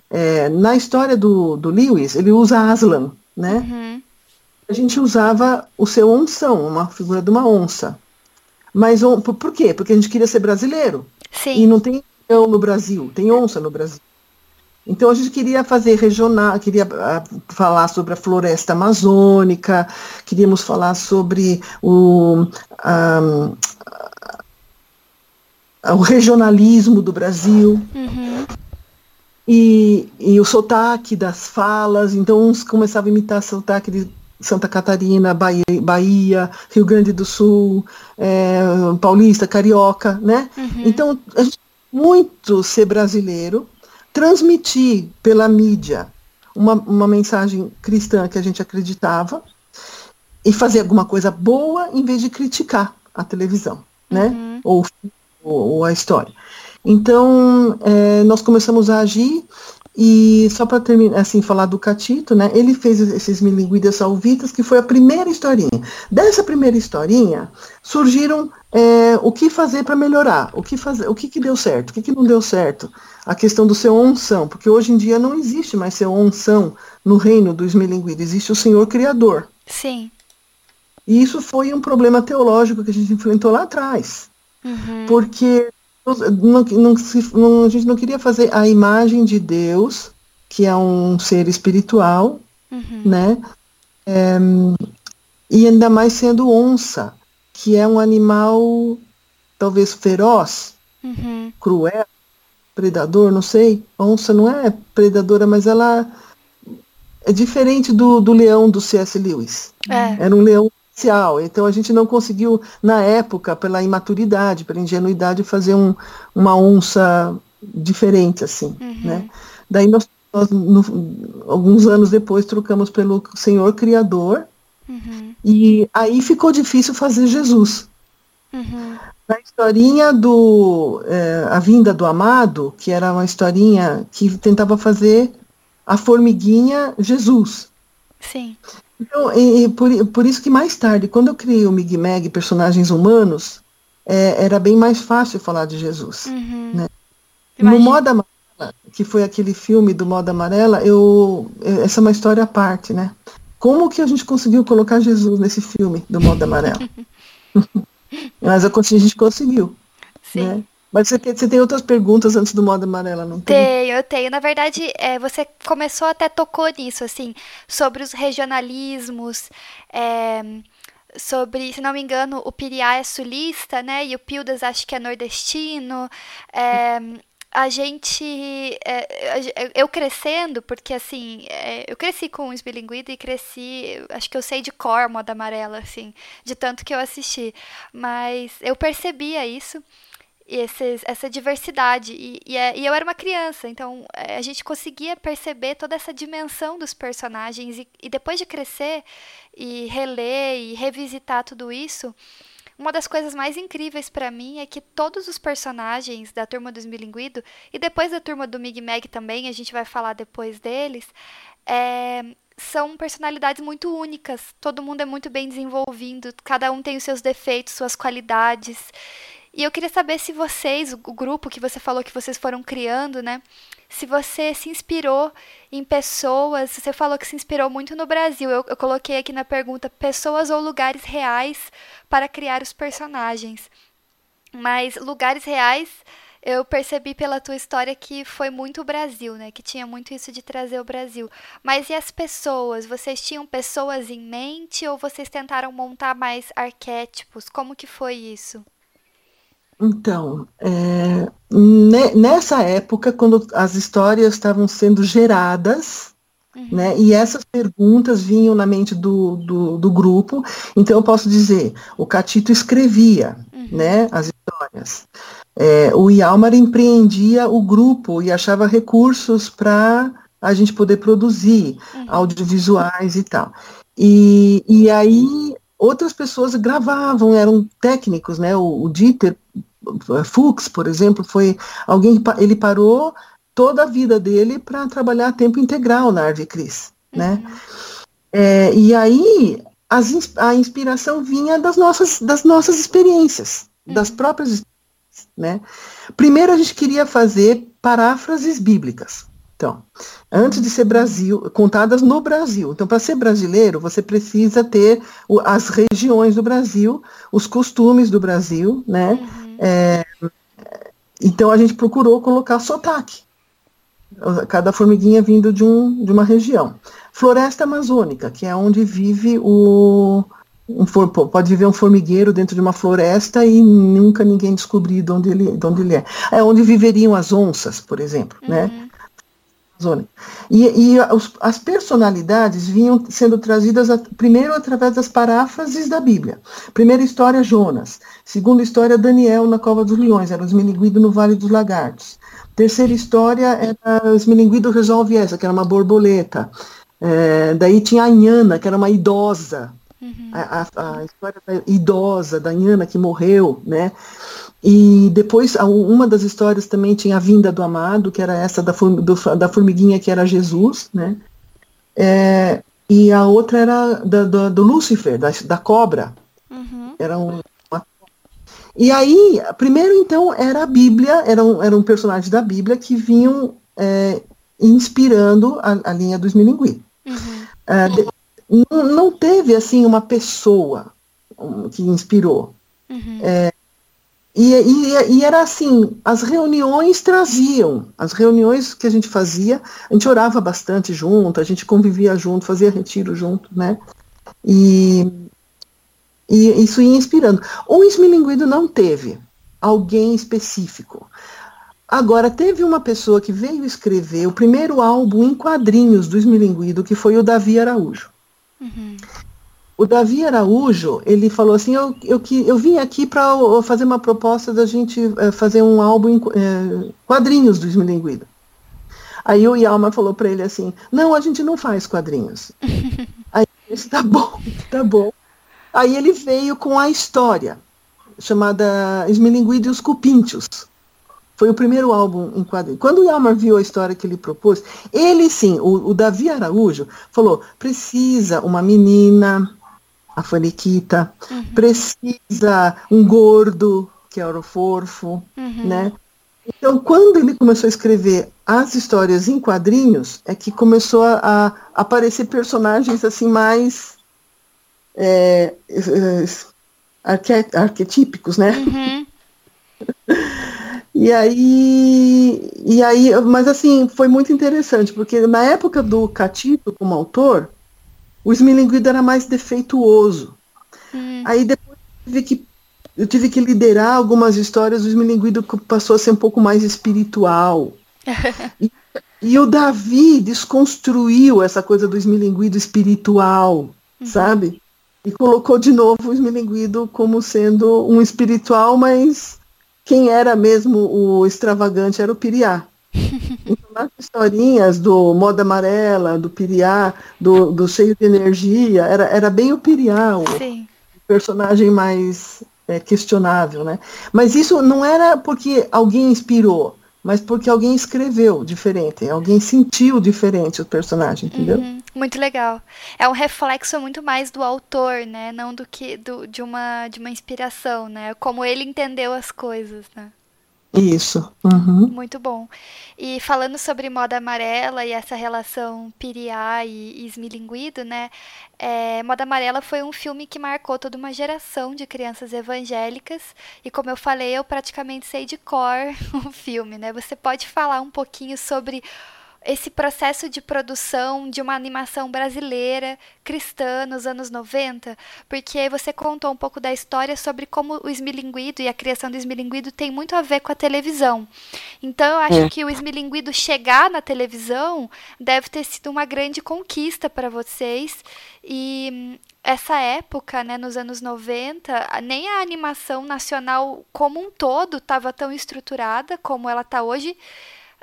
E: É, na história do, do Lewis, ele usa Aslan, né? Uhum. A gente usava o seu unção, uma figura de uma onça. Mas por, por quê? Porque a gente queria ser brasileiro.
B: Sim.
E: E não tem leão no Brasil, tem onça no Brasil. Então a gente queria fazer regional, queria uh, falar sobre a floresta amazônica, queríamos falar sobre o, um, o regionalismo do Brasil. Uhum. E, e, o sotaque das falas, então uns começavam a imitar sotaque de Santa Catarina, Bahia, Bahia Rio Grande do Sul, é, Paulista, Carioca, né? Uhum. Então, a gente muito ser brasileiro, transmitir pela mídia uma, uma mensagem cristã que a gente acreditava e fazer alguma coisa boa em vez de criticar a televisão, né? Uhum. Ou, ou, ou, a história. Então, é, nós começamos a agir e só para terminar, assim, falar do Catito, né? Ele fez esses Milinguidas Salvitas, que foi a primeira historinha. Dessa primeira historinha, surgiram é, o que fazer para melhorar, o que fazer, o que, que deu certo, o que, que não deu certo, a questão do seu onção, porque hoje em dia não existe mais seu onção no reino dos Milinguidas, existe o Senhor Criador.
B: Sim.
E: E isso foi um problema teológico que a gente enfrentou lá atrás, uhum. porque não, não, não, a gente não queria fazer a imagem de Deus, que é um ser espiritual, uhum. né? É, e ainda mais sendo onça, que é um animal talvez feroz, uhum. cruel, predador, não sei. onça não é predadora, mas ela é diferente do, do leão do C.S. Lewis. É. Era um leão especial. Então a gente não conseguiu, na época, pela imaturidade, pela ingenuidade, fazer um, uma onça diferente, assim. Uhum. Né? Daí nós, nós no, alguns anos depois, trocamos pelo Senhor Criador, Uhum. E aí ficou difícil fazer Jesus. Uhum. Na historinha do é, A Vinda do Amado, que era uma historinha que tentava fazer a formiguinha Jesus.
B: Sim.
E: Então, e, e por, por isso que mais tarde, quando eu criei o Mig Mag, personagens humanos, é, era bem mais fácil falar de Jesus. Uhum. Né? No Moda Amarela, que foi aquele filme do Moda Amarela, eu, essa é uma história à parte, né? Como que a gente conseguiu colocar Jesus nesse filme do modo amarelo? (laughs) (laughs) Mas a gente conseguiu. Sim. Né? Mas você, você, tem outras perguntas antes do modo amarelo, não tem?
B: Tenho, eu tenho. Na verdade, é, você começou até tocou nisso, assim, sobre os regionalismos, é, sobre, se não me engano, o Piriá é sulista, né? E o Pildas acho que é nordestino. É, a gente. É, eu crescendo, porque assim, é, eu cresci com o Esbilinguido e cresci. Acho que eu sei de cor moda amarela, assim, de tanto que eu assisti. Mas eu percebia isso. Esses, essa diversidade. E, e, é, e, eu era uma criança, então é, a gente conseguia perceber toda essa dimensão dos personagens. E, e depois de crescer e reler e revisitar tudo isso, uma das coisas mais incríveis para mim é que todos os personagens da turma do Esmilinguido, e depois da turma do Mig Mag também, a gente vai falar depois deles, é, são personalidades muito únicas. Todo mundo é muito bem desenvolvido, cada um tem os seus defeitos, suas qualidades. E eu queria saber se vocês, o grupo que você falou que vocês foram criando, né? Se você se inspirou em pessoas, você falou que se inspirou muito no Brasil. Eu, eu coloquei aqui na pergunta pessoas ou lugares reais para criar os personagens. Mas lugares reais, eu percebi pela tua história que foi muito o Brasil, né? Que tinha muito isso de trazer o Brasil. Mas e as pessoas? Vocês tinham pessoas em mente ou vocês tentaram montar mais arquétipos? Como que foi isso?
E: Então, é, nessa época, quando as histórias estavam sendo geradas, uhum. né, e essas perguntas vinham na mente do, do, do, grupo, então eu posso dizer, o Catito escrevia uhum. né, as histórias. É, o Yalmar empreendia o grupo e achava recursos para a gente poder produzir uhum. audiovisuais e tal. E, e aí outras pessoas gravavam, eram técnicos, né? O, o Dieter Fuchs, por exemplo, foi alguém que ele parou toda a vida dele para trabalhar a tempo integral na Arte Cris, né? uhum. né? É, e aí as, a inspiração vinha das nossas, das nossas experiências, uhum. das próprias né? Primeiro a gente queria fazer paráfrases bíblicas. Então, antes de ser Brasil, contadas no Brasil. Então, para ser brasileiro, você precisa ter o, as regiões do Brasil, os costumes do Brasil, né? Uhum. É, então, a gente procurou colocar sotaque. Cada formiguinha vindo de, um, de uma região. Floresta amazônica, que é onde vive o. Um pode viver um formigueiro dentro de uma floresta e nunca ninguém descobrir de onde ele, de onde ele é. É onde viveriam as onças, por exemplo, né? uhum. né? E, e os, as personalidades vinham sendo trazidas a, primeiro através das paráfrases da Bíblia. Primeira história, Jonas. Segunda história, Daniel na Cova dos Leões, era os Milinguido no Vale dos Lagartos. Terceira história era os Milinguido resolve essa, que era uma borboleta. É, daí tinha a Inhana, que era uma idosa. Uhum. A, a, a, história da idosa, da Inhana, que morreu, né? E depois, uma das histórias também tinha a vinda do amado, que era essa da, da formiguinha que era Jesus, né? É, e a outra era da, do, do Lúcifer, da, da cobra. Uhum. Era um, uma... E aí, primeiro então, era a Bíblia, eram, eram personagens da Bíblia que vinham é, inspirando a, a, linha do Esmilingui. Uhum. É, não, não, teve, assim, uma pessoa que inspirou. Uhum. É, e, e, e, era assim, as reuniões traziam, as reuniões que a gente fazia, a gente orava bastante junto, a gente convivia junto, fazia retiro junto, né? E, e isso ia inspirando. O Esmilinguido não teve alguém específico. Agora, teve uma pessoa que veio escrever o primeiro álbum em quadrinhos do Esmilinguido, que foi o Davi Araújo. Uhum. O Davi Araújo, ele falou assim, eu, eu, eu vim aqui para fazer uma proposta da gente é, fazer um álbum em é, quadrinhos do Esmilinguido. Aí o Yalma falou para ele assim, não, a gente não faz quadrinhos. (laughs) Aí ele disse, tá bom, tá bom. Aí ele veio com a história, chamada Esmilinguido e os Cupíntios. Foi o primeiro álbum em quadrinhos. Quando o Yalmar viu a história que ele propôs, ele sim, o, o Davi Araújo, falou, precisa uma menina a faniquita, uhum. precisa um gordo, que era o forfo, uhum. né? Então, quando ele começou a escrever as histórias em quadrinhos, é que começou a, a aparecer personagens assim mais é, é, arque, arquetípicos, né? Uhum. e aí, e aí, mas assim, foi muito interessante, porque na época do Catito como autor, o Smilinguido era mais defeituoso. Hum. Aí depois eu tive, que, eu tive que liderar algumas histórias, o Smilinguido passou a ser um pouco mais espiritual. (laughs) e, e, o Davi desconstruiu essa coisa do Smilinguido espiritual, uhum. sabe? E colocou de novo o Smilinguido como sendo um espiritual, mas quem era mesmo o extravagante era o Piriá. (laughs) Nas historinhas do Moda Amarela, do Piriá, do, do Cheio de Energia, era, era bem o Piriá, o Sim. personagem mais é, questionável, né? Mas isso não era porque alguém inspirou. mas porque alguém escreveu diferente, alguém sentiu diferente o personagem, entendeu? Uhum,
B: muito legal. É um reflexo muito mais do autor, né? Não do que do, de uma de uma inspiração, né? Como ele entendeu as coisas, né?
E: Isso. Uhum.
B: Muito bom. E falando sobre moda amarela e essa relação Piriá e Esmilinguido, né? É, moda Amarela foi um filme que marcou toda uma geração de crianças evangélicas. E como eu falei, eu praticamente sei de cor (laughs) o filme, né? Você pode falar um pouquinho sobre esse processo de produção de uma animação brasileira cristã nos anos 90, porque você contou um pouco da história sobre como o esmilinguido e a criação do esmilinguido tem muito a ver com a televisão. Então eu acho é. que o esmilinguido chegar na televisão deve ter sido uma grande conquista para vocês e essa época, né, nos anos 90, nem a animação nacional como um todo estava tão estruturada como ela está hoje.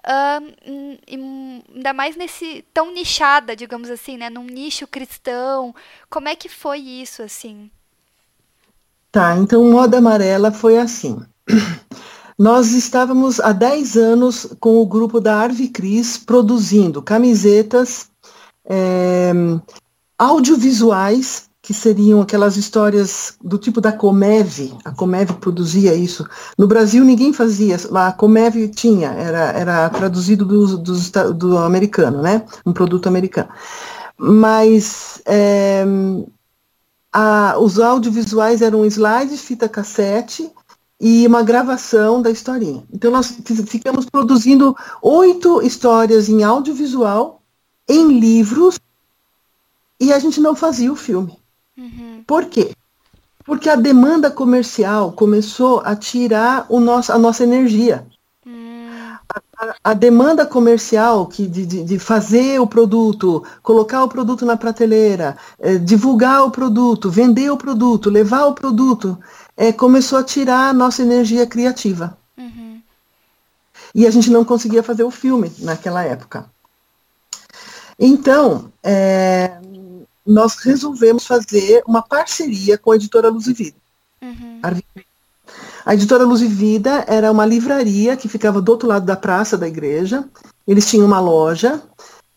B: Ainda mais nesse tão nichada, digamos assim, né, num nicho cristão. Como é que foi isso, assim?
E: Tá, então Moda Amarela foi assim. (clears throat) Nós estávamos há 10 anos com o grupo da Arve Cris produzindo camisetas, é, audiovisuais que seriam aquelas histórias do tipo da Comev, a Comev produzia isso. No Brasil ninguém fazia, a Comev tinha, era, era traduzido do, do, do americano, né? Um produto americano. Mas é, a, os audiovisuais eram slides, fita cassete e uma gravação da historinha. Então nós ficamos produzindo oito histórias em audiovisual, em livros, e a gente não fazia o filme. Uhum. Por quê? Porque a demanda comercial começou a tirar o nosso, a nossa energia. Hum. A, a, demanda comercial que de, de, de, fazer o produto, colocar o produto na prateleira, eh, divulgar o produto, vender o produto, levar o produto, eh, começou a tirar a nossa energia criativa. Uhum. E a gente não conseguia fazer o filme naquela época. Então, é, nós resolvemos fazer uma parceria com a editora Luz e Vida. Uhum. A editora Luz e Vida era uma livraria que ficava do outro lado da praça da igreja. Eles tinham uma loja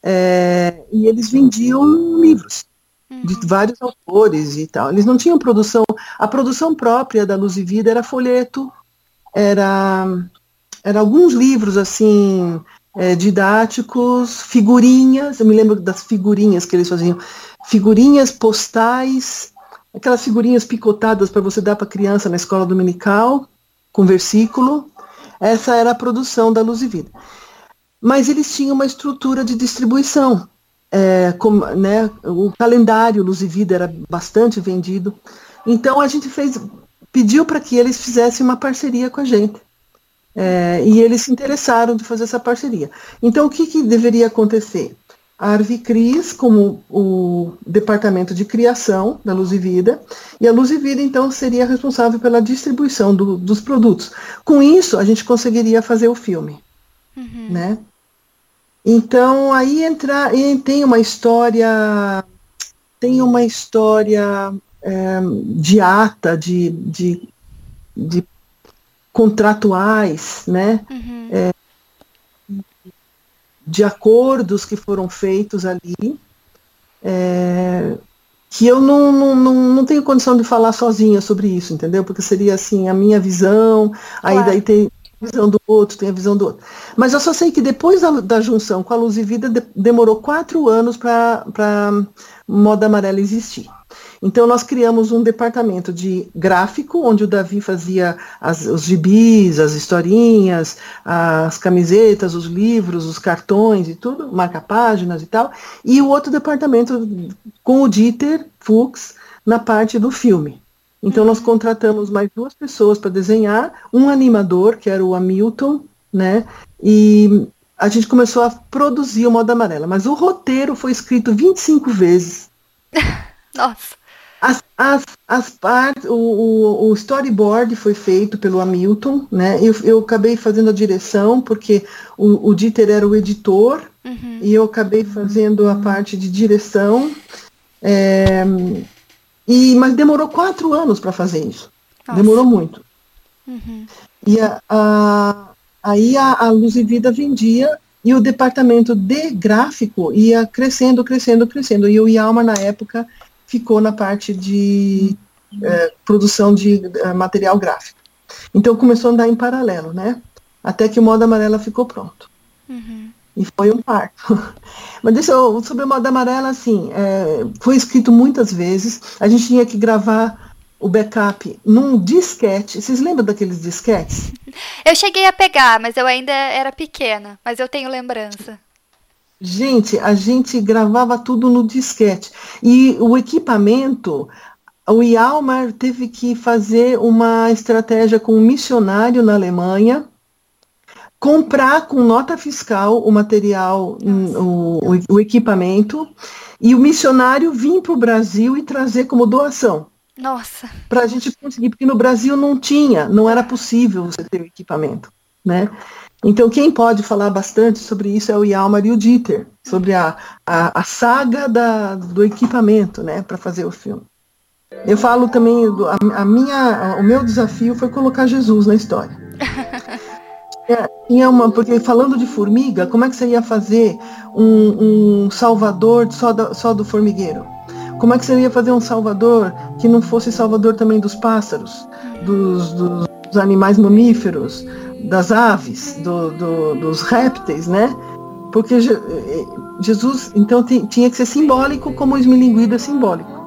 E: é, e eles vendiam livros uhum. de vários autores e tal. Eles não tinham produção. A produção própria da Luz e Vida era folheto, era, era alguns livros assim é, didáticos, figurinhas. Eu me lembro das figurinhas que eles faziam figurinhas postais, aquelas figurinhas picotadas para você dar para criança na escola dominical, com versículo. Essa era a produção da Luz e Vida. Mas eles tinham uma estrutura de distribuição. É, com, né, o calendário Luz e Vida era bastante vendido. Então a gente fez, pediu para que eles fizessem uma parceria com a gente. É, e eles se interessaram de fazer essa parceria. Então o que, que deveria acontecer? a Arvicris como o departamento de criação da Luz e Vida, e a Luz e Vida, então, seria responsável pela distribuição do, dos produtos. Com isso, a gente conseguiria fazer o filme, uhum. né? Então, aí entra, tem uma história, tem uma história é, de ata, de, de, de contratuais, né? Uhum. É, de acordos que foram feitos ali, é, que eu não, não, não, não, tenho condição de falar sozinha sobre isso, entendeu? Porque seria assim, a minha visão, aí daí tem a visão do outro, tem a visão do outro. Mas eu só sei que depois da, da junção com a Luz e Vida, de, demorou quatro anos para Moda Amarela existir. Então, nós criamos um departamento de gráfico, onde o Davi fazia as, os gibis, as historinhas, as camisetas, os livros, os cartões e tudo, marca-páginas e tal, e o outro departamento com o Dieter Fuchs na parte do filme. Então, nós contratamos mais duas pessoas para desenhar, um animador, que era o Hamilton, né, e a gente começou a produzir o Moda Amarela, mas o roteiro foi escrito 25 vezes. (laughs)
B: Nossa.
E: As, as, as partes, o, o, o, storyboard foi feito pelo Hamilton, né? Eu, eu acabei fazendo a direção, porque o, o Dieter era o editor, uhum. e eu acabei fazendo a parte de direção. É, e, mas demorou quatro anos para fazer isso. Nossa. Demorou muito. Uhum. E a, a, Aí a, a Luz e Vida vendia e o departamento de gráfico ia crescendo, crescendo, crescendo. E o Yalma, na época, ficou na parte de é, produção de é, material gráfico. Então começou a andar em paralelo, né? Até que o modo amarela ficou pronto. Uhum. E foi um parto. (laughs) Mas deixa eu, sobre o modo amarela, assim, é, foi escrito muitas vezes. A gente tinha que gravar o backup num disquete. Vocês lembram daqueles disquetes? (laughs)
B: Eu cheguei a pegar, mas eu ainda era pequena. Mas eu tenho lembrança.
E: Gente, a gente gravava tudo no disquete. E o equipamento, o Ialmar teve que fazer uma estratégia com um missionário na Alemanha, comprar com nota fiscal o material, o, o, o equipamento, e o missionário vir para o Brasil e trazer como doação.
B: Nossa.
E: Para a gente conseguir, porque no Brasil não tinha, não era possível você ter o equipamento, né? Então, quem pode falar bastante sobre isso é o Yalmar e o Dieter, sobre a, a, a saga da, do equipamento, né, para fazer o filme. Eu falo também, a, a, minha, o meu desafio foi colocar Jesus na história. (laughs) É, uma, porque falando de formiga, como é que você ia fazer um, um salvador só, da, só do formigueiro? Como é que você ia fazer um salvador que não fosse salvador também dos pássaros, dos, dos animais mamíferos, das aves, do, do, dos répteis, né? Porque eh, Jesus, então, tinha que ser simbólico como o esmilinguido é simbólico.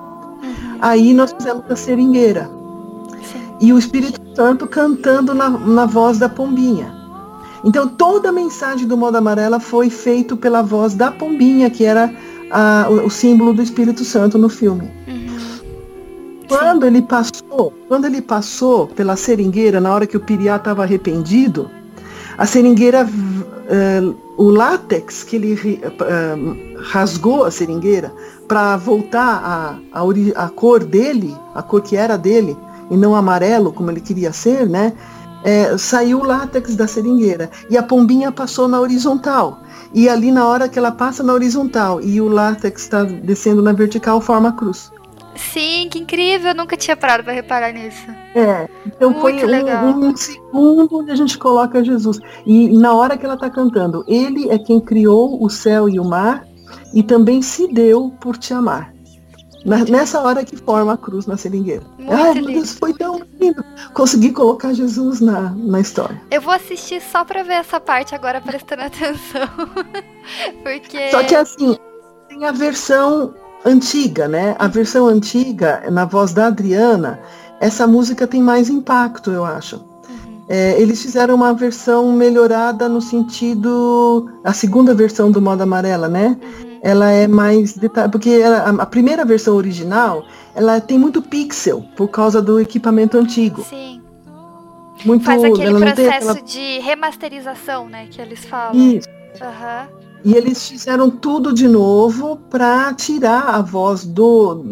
E: Aí nós fizemos a seringueira. Sim. E o Espírito Santo cantando na, na voz da pombinha. Então toda a mensagem do Moda Amarela foi feito pela voz da pombinha, que era a, o, o, símbolo do Espírito Santo no filme. Uhum. Quando ele passou, quando ele passou pela seringueira, na hora que o Piriá estava arrependido, a seringueira, uh, o látex que ele uh, rasgou a seringueira para voltar a, a, a, cor dele, a cor que era dele, e não amarelo como ele queria ser, né? É, saiu o látex da seringueira e a pombinha passou na horizontal. E ali na hora que ela passa na horizontal e o látex está descendo na vertical, forma a cruz.
B: Sim, que incrível, eu nunca tinha parado para reparar nisso.
E: É, então Muito foi um, um, segundo onde a gente coloca Jesus. E na hora que ela está cantando, ele é quem criou o céu e o mar e também se deu por te amar. Na, nessa hora que forma a cruz na seringueira. Muito Ai, lindo. Deus, foi tão lindo. Consegui colocar Jesus na, na história.
B: Eu vou assistir só para ver essa parte agora, prestando (laughs) atenção. Porque.
E: Só que assim, tem a versão antiga, né? A versão antiga, na voz da Adriana, essa música tem mais impacto, eu acho. Uhum. É, eles fizeram uma versão melhorada no sentido. A segunda versão do modo amarela, né? Uhum. Ela é mais detalhada. Porque ela, a, primeira versão original, ela tem muito pixel por causa do equipamento antigo.
B: Sim. Muito, Faz aquele processo aquela... de remasterização, né? Que eles falam.
E: Isso. Uhum. E eles fizeram tudo de novo para tirar a voz do.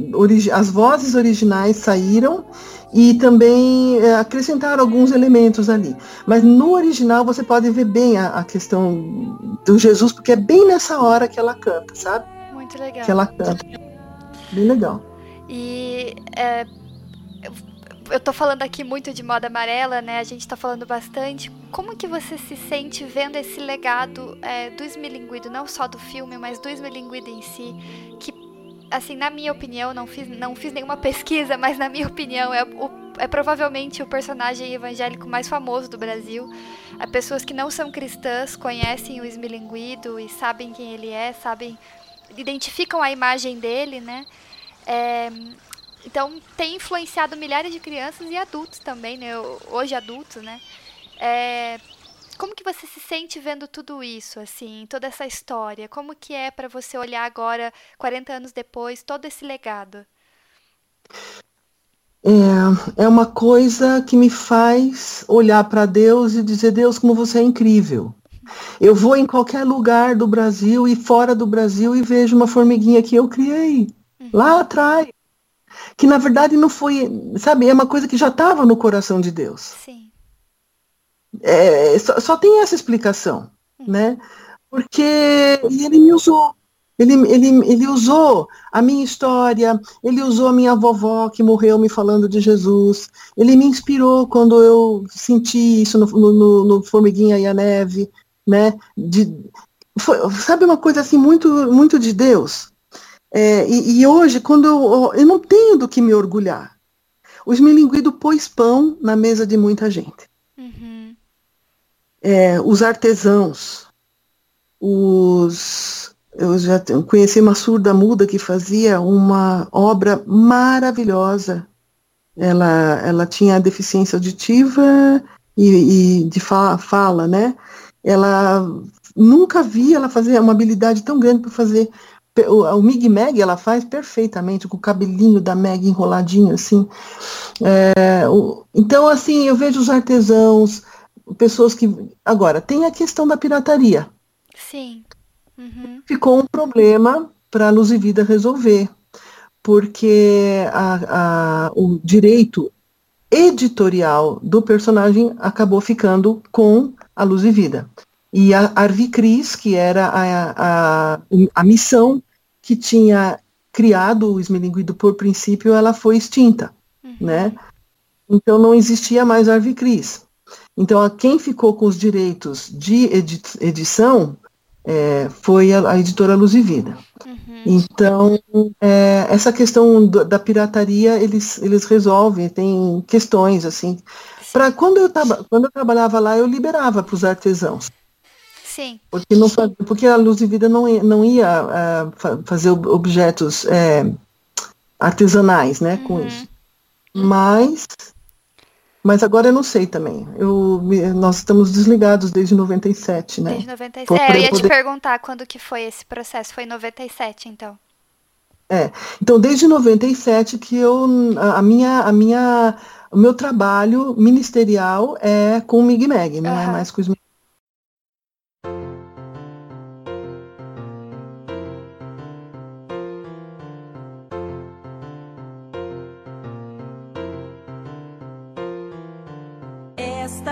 E: As vozes originais saíram e também é, acrescentaram alguns elementos ali. Mas no original você pode ver bem a, a, questão do Jesus, porque é bem nessa hora que ela canta, sabe?
B: Muito legal.
E: Que ela canta. Bem legal.
B: E é, eu tô falando aqui muito de moda amarela, né? A gente tá falando bastante. Como que você se sente vendo esse legado é, do Esmilinguido, não só do filme, mas do Esmilinguido em si, que, assim, na minha opinião, não fiz, não fiz nenhuma pesquisa, mas na minha opinião é, o, é provavelmente o personagem evangélico mais famoso do Brasil. As pessoas que não são cristãs conhecem o Esmilinguido e sabem quem ele é, sabem, identificam a imagem dele, né? É, então tem influenciado milhares de crianças e adultos também, né? Hoje adultos, né? É, como que você se sente vendo tudo isso, assim, toda essa história? Como que é para você olhar agora, 40 anos depois, todo esse legado?
E: É, é uma coisa que me faz olhar para Deus e dizer, Deus, como você é incrível. Eu vou em qualquer lugar do Brasil e fora do Brasil e vejo uma formiguinha que eu criei uhum. lá atrás que na verdade não foi, sabe, é uma coisa que já estava no coração de Deus.
B: Sim.
E: É, só, só, tem essa explicação, hum. né? Porque ele me usou. Ele, ele, ele usou a minha história, ele usou a minha vovó que morreu me falando de Jesus, ele me inspirou quando eu senti isso no, no, no Formiguinha e a Neve, né? De, foi, sabe uma coisa assim muito, muito de Deus? É, e, e, hoje, quando eu, eu não tenho do que me orgulhar. O Esmilinguido pôs pão na mesa de muita gente. Uhum. É, os artesãos, os eu já conheci uma surda muda que fazia uma obra maravilhosa. Ela, ela tinha deficiência auditiva e, e de fala, fala, né? Ela nunca vi ela fazer uma habilidade tão grande para fazer o, o Mig Meg ela faz perfeitamente com o cabelinho da Meg enroladinho assim. É, o, então assim eu vejo os artesãos, pessoas que agora tem a questão da pirataria.
B: Sim.
E: Uhum. Ficou um problema para a Luz e Vida resolver, porque a, a, o direito editorial do personagem acabou ficando com a Luz e Vida. E a Arvi Cris, que era a, a, a missão que tinha criado o Esmilinguido por princípio, ela foi extinta, uhum. né? Então não existia mais Arvi Cris. Então, quem ficou com os direitos de edi edição é, foi a, a, editora Luz e Vida. Uhum. Então, é, essa questão do, da pirataria, eles, eles resolvem, tem questões, assim. Para quando, eu quando eu trabalhava lá, eu liberava para os artesãos.
B: Sim.
E: Porque, não, porque a Luz e Vida não, ia, não ia uh, fazer objetos é, artesanais, né, com uhum. isso. Mas mas agora eu não sei também. Eu, nós estamos desligados desde 97, né?
B: Desde 97. Por, é, eu ia poder... te perguntar quando que foi esse processo. Foi em 97, então.
E: É. Então, desde 97 que eu a minha a minha o meu trabalho ministerial é com o Mig Meg, não uhum. é mais com os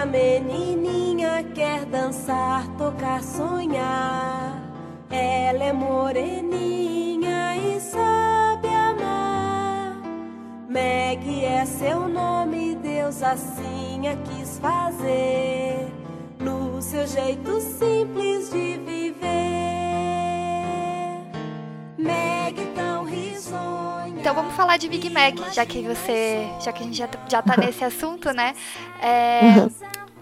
I: menininha quer dançar, tocar, sonhar. Ela é moreninha e sabe amar. Meg é seu nome, Deus assim a quis fazer. No seu jeito simples de viver. Meg tão risonha.
B: Então vamos falar de Big Mac, já que você. Já que a gente já, já tá nesse assunto, né? (laughs) É, uhum.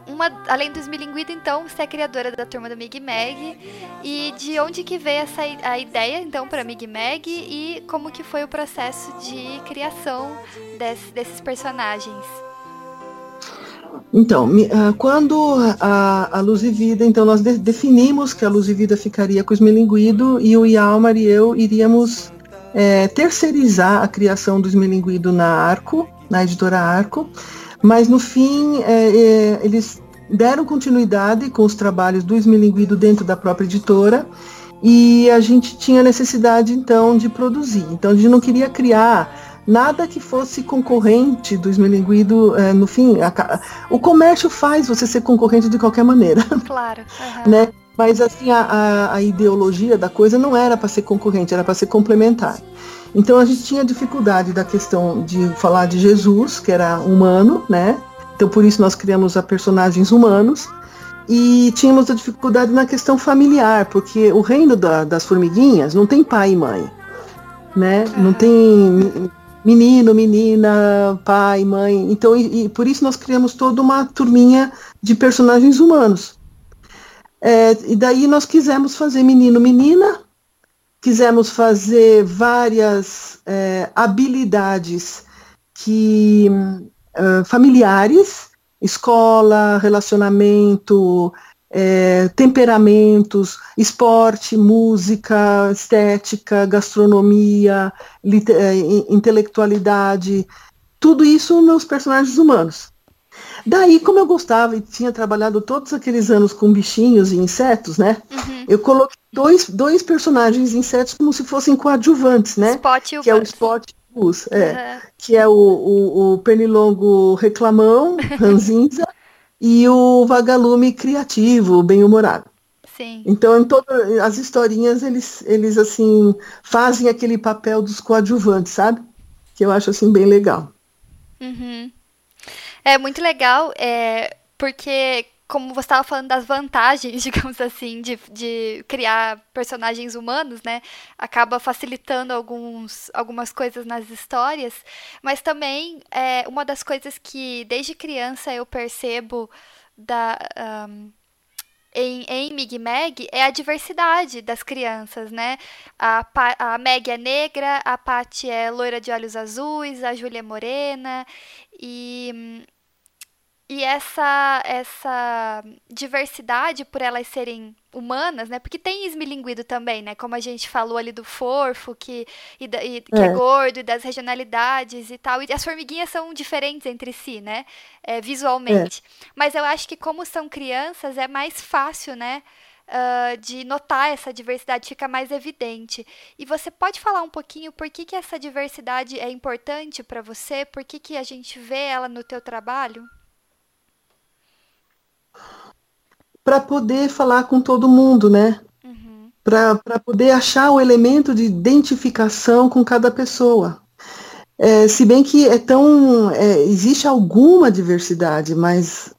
B: Uma, além do Smilinguido, então, você é criadora da turma do Mig Mag. E de onde que veio essa a ideia, então, para Mig Mag e como que foi o processo de criação desse, desses personagens?
E: Então, ah, quando a, a Luz e Vida, então nós de, definimos que a Luz e Vida ficaria com o Esmelinguido e o Yalmar e eu iríamos é, terceirizar a criação do Esmelinguido na Arco, na editora Arco, mas no fim, é, é, eles deram continuidade com os trabalhos do Esmilinguido dentro da própria editora e a gente tinha necessidade então de produzir. Então a gente não queria criar nada que fosse concorrente do Esmilinguido. É, no fim, a, o comércio faz você ser concorrente de qualquer maneira. (laughs)
B: Claro.
E: Uhum. né? Mas assim, a, a, a ideologia da coisa não era para ser concorrente, era para ser complementar. Então a gente tinha dificuldade da questão de falar de Jesus, que era humano, né? Então por isso nós criamos a personagens humanos. E tínhamos a dificuldade na questão familiar, porque o reino da, das formiguinhas não tem pai e mãe, né? Não tem menino, menina, pai, mãe. Então, e, e por isso nós criamos toda uma turminha de personagens humanos. É, e daí nós quisemos fazer menino, menina, quisemos fazer várias é, habilidades que uh, familiares, escola, relacionamento, é, temperamentos, esporte, música, estética, gastronomia, é, intelectualidade, tudo isso nos personagens humanos. Daí, como eu gostava e tinha trabalhado todos aqueles anos com bichinhos e insetos, né? Uhum. Eu coloquei dois, dois personagens insetos como se fossem coadjuvantes, né?
B: Spot e o
E: que é o Spot e o Buzz, é. Uhum. Que é o, o, o pernilongo reclamão, (laughs) ranzinza, e o vagalume criativo, bem-humorado.
B: Sim.
E: Então, em todas as historinhas, eles, eles, assim, fazem aquele papel dos coadjuvantes, sabe? Que eu acho, assim, bem legal.
B: Uhum. É muito legal, é, porque como você estava falando das vantagens, (laughs) digamos assim, de, de criar personagens humanos, né? Acaba facilitando alguns, algumas coisas nas histórias. Mas também é uma das coisas que desde criança eu percebo da. Um, em, em Mig Meg é a diversidade das crianças, né? A, a Meg é negra, a Patty é loira de olhos azuis, a Júlia é morena, e e essa essa diversidade por elas serem humanas, né? Porque tem esmilinguido também, né? Como a gente falou ali do forfo, que, e, e, que é. é. gordo, e das regionalidades e tal. E as formiguinhas são diferentes entre si, né? É, visualmente. É. Mas eu acho que como são crianças, é mais fácil, né? Uh, de notar essa diversidade, fica mais evidente. E você pode falar um pouquinho por que, que essa diversidade é importante para você? Por que, que a gente vê ela no teu trabalho?
E: Para poder falar com todo mundo, né? Uhum. Para poder achar o elemento de identificação com cada pessoa. É, se bem que é tão. É, existe alguma diversidade, mas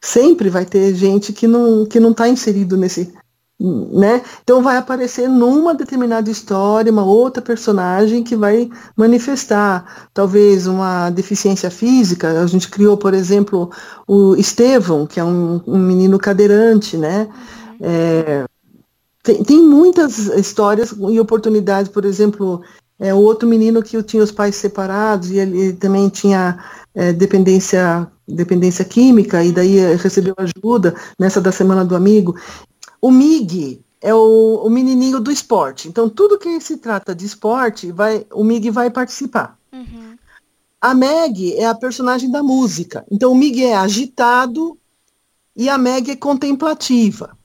E: sempre vai ter gente que não que não está inserido nesse, né? Então vai aparecer numa determinada história uma outra personagem que vai manifestar talvez uma deficiência física. A gente criou, por exemplo, o Estevão, que é um, um menino cadeirante, né? É, tem, tem, muitas histórias e oportunidades, por exemplo, é, o outro menino que tinha os pais separados e ele, ele também tinha é, dependência dependência química e daí recebeu ajuda nessa da semana do amigo o MIG é o, o menininho do esporte. Então, tudo que se trata de esporte, vai, o MIG vai participar. Uhum. A Meg é a personagem da música. Então, o MIG é agitado e a Meg é contemplativa.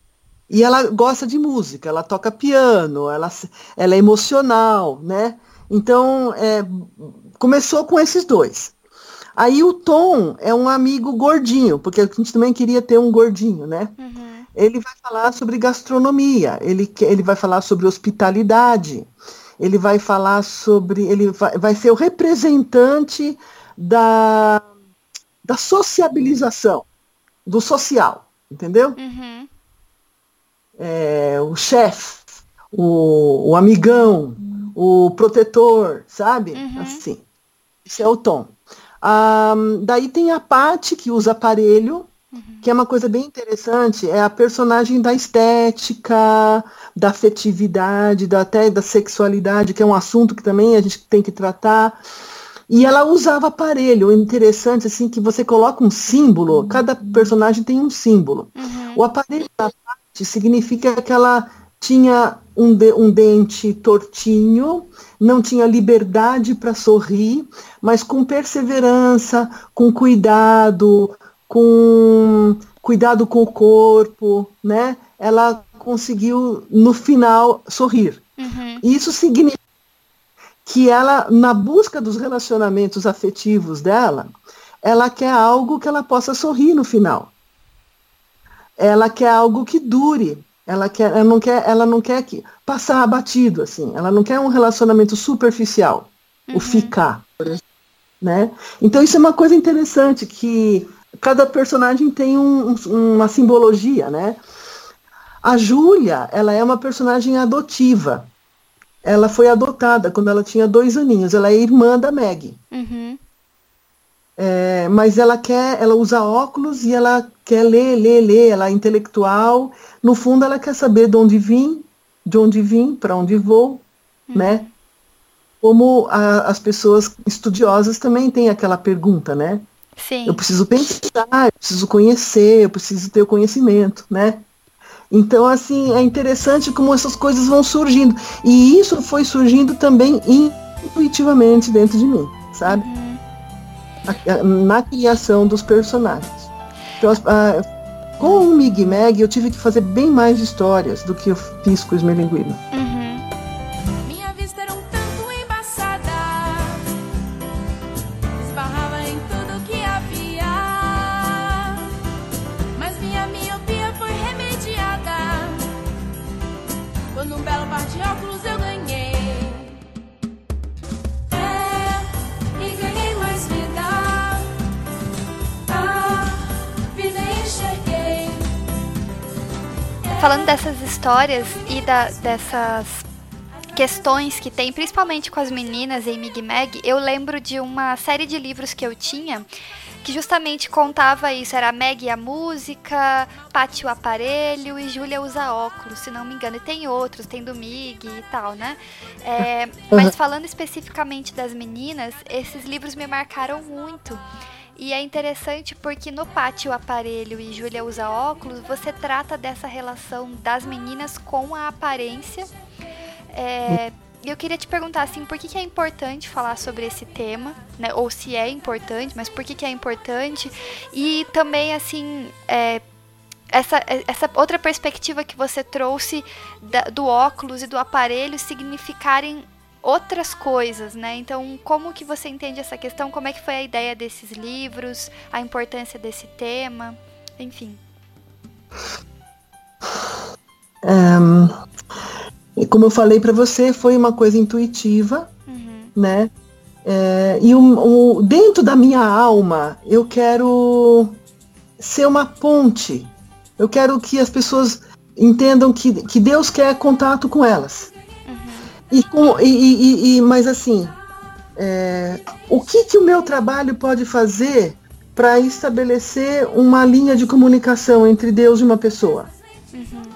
E: E ela gosta de música, ela toca piano, ela, ela é emocional, né? Então, é, começou com esses dois. Aí o Tom é um amigo gordinho, porque a gente também queria ter um gordinho, né? Uhum ele vai falar sobre gastronomia, ele, ele vai falar sobre hospitalidade, ele vai falar sobre. Ele vai, vai ser o representante da, da sociabilização, do social, entendeu? Uhum. É, o chefe, o, o, amigão, o protetor, sabe? Uhum. Assim. Esse é o tom. Ah, daí tem a parte que usa aparelho, que é uma coisa bem interessante, é a personagem da estética, da afetividade, da, até da sexualidade, que é um assunto que também a gente tem que tratar. E ela usava aparelho, interessante assim, que você coloca um símbolo, cada personagem tem um símbolo. Uhum. O aparelho da parte significa que ela tinha um, de, um dente tortinho, não tinha liberdade para sorrir, mas com perseverança, com cuidado, com cuidado com o corpo, né? Ela conseguiu no final sorrir. Uhum. Isso significa que ela, na busca dos relacionamentos afetivos dela, ela quer algo que ela possa sorrir no final. Ela quer algo que dure. Ela, quer, ela não quer, ela não quer que, passar abatido assim. Ela não quer um relacionamento superficial, uhum. o ficar, né? Então isso é uma coisa interessante que cada personagem tem um, uma simbologia, né? A Júlia, ela é uma personagem adotiva. Ela foi adotada quando ela tinha dois aninhos. Ela é irmã da Meg. Uhum. É, mas ela quer, ela usa óculos e ela quer ler, ler, ler. Ela é intelectual. No fundo, ela quer saber de onde vim, de onde vim, para onde vou, uhum. né? Como a, as pessoas estudiosas também têm aquela pergunta, né?
B: Sim.
E: Eu preciso pensar, eu preciso conhecer, eu preciso ter o conhecimento, né? Então, assim, é interessante como essas coisas vão surgindo. E isso foi surgindo também intuitivamente dentro de mim, sabe? Uhum. Na criação dos personagens. Então, a, com o Mig Meg, eu tive que fazer bem mais histórias do que eu fiz com o Esmelinguino.
B: Uhum. Falando dessas histórias e da, dessas questões que tem, principalmente com as meninas em Mig Mag, eu lembro de uma série de livros que eu tinha que justamente contava isso. Era Meg a música, Paty o aparelho e Júlia usa óculos, se não me engano. E tem outros, tem do Mig e tal, né? É, mas falando especificamente das meninas, esses livros me marcaram muito. E é interessante porque no Pátio Aparelho e Júlia usa óculos, você trata dessa relação das meninas com a aparência. É, eu queria te perguntar assim, por que, que é importante falar sobre esse tema, né? Ou se é importante, mas por que, que é importante? E também assim, é, essa, essa outra perspectiva que você trouxe da, do óculos e do aparelho significarem outras coisas, né? Então, como que você entende essa questão? Como é que foi a ideia desses livros, a importância desse tema, enfim.
E: Um, e como eu falei para você, foi uma coisa intuitiva, uhum. né? É, e dentro da minha alma, eu quero ser uma ponte. Eu quero que as pessoas entendam que, que Deus quer contato com elas. E, com, e, e, e, mas assim, é, o que, que o meu trabalho pode fazer para estabelecer uma linha de comunicação entre Deus e uma pessoa? Uhum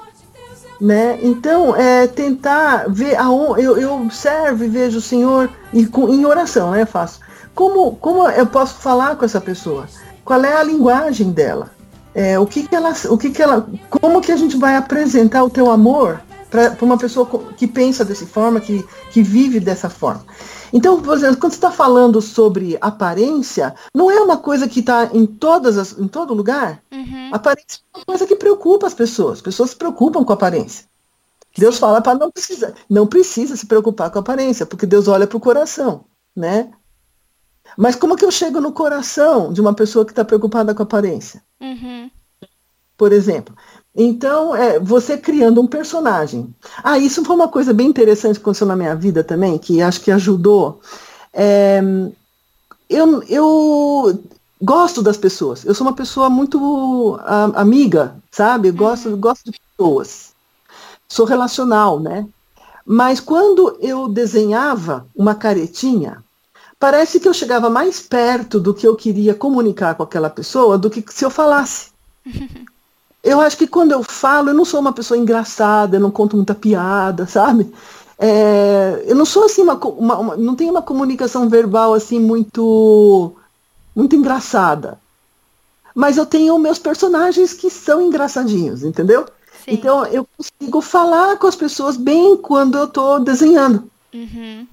E: né? Então, é tentar ver aonde eu, eu observo e vejo o Senhor e com, em oração, né? Faço. Como, como eu posso falar com essa pessoa? Qual é a linguagem dela? É, o que, que ela, o que, que ela, como que a gente vai apresentar o teu amor para uma pessoa que pensa dessa forma, que, que vive dessa forma? Então, por exemplo, quando você está falando sobre aparência, não é uma coisa que está em todas as, em todo lugar. Uhum. Aparência é uma coisa que preocupa as pessoas. As pessoas se preocupam com a aparência. Deus fala para não precisa, não precisa se preocupar com a aparência, porque Deus olha para o coração, né? Mas como que eu chego no coração de uma pessoa que está preocupada com a aparência? Uhum. Por exemplo, então, é, você criando um personagem. Ah, isso foi uma coisa bem interessante que aconteceu na minha vida também, que acho que ajudou. É, eu, eu gosto das pessoas. Eu sou uma pessoa muito a, amiga, sabe? Gosto, uhum. gosto de pessoas. Sou relacional, né? Mas quando eu desenhava uma caretinha, parece que eu chegava mais perto do que eu queria comunicar com aquela pessoa do que se eu falasse. (laughs) eu acho que quando eu falo, eu não sou uma pessoa engraçada, eu não conto muita piada, sabe? É, eu não sou assim, uma, uma, uma, não tenho uma comunicação verbal assim muito, muito engraçada. Mas eu tenho meus personagens que são engraçadinhos, entendeu? Sim. Então eu consigo falar com as pessoas bem quando eu estou desenhando. Uhum.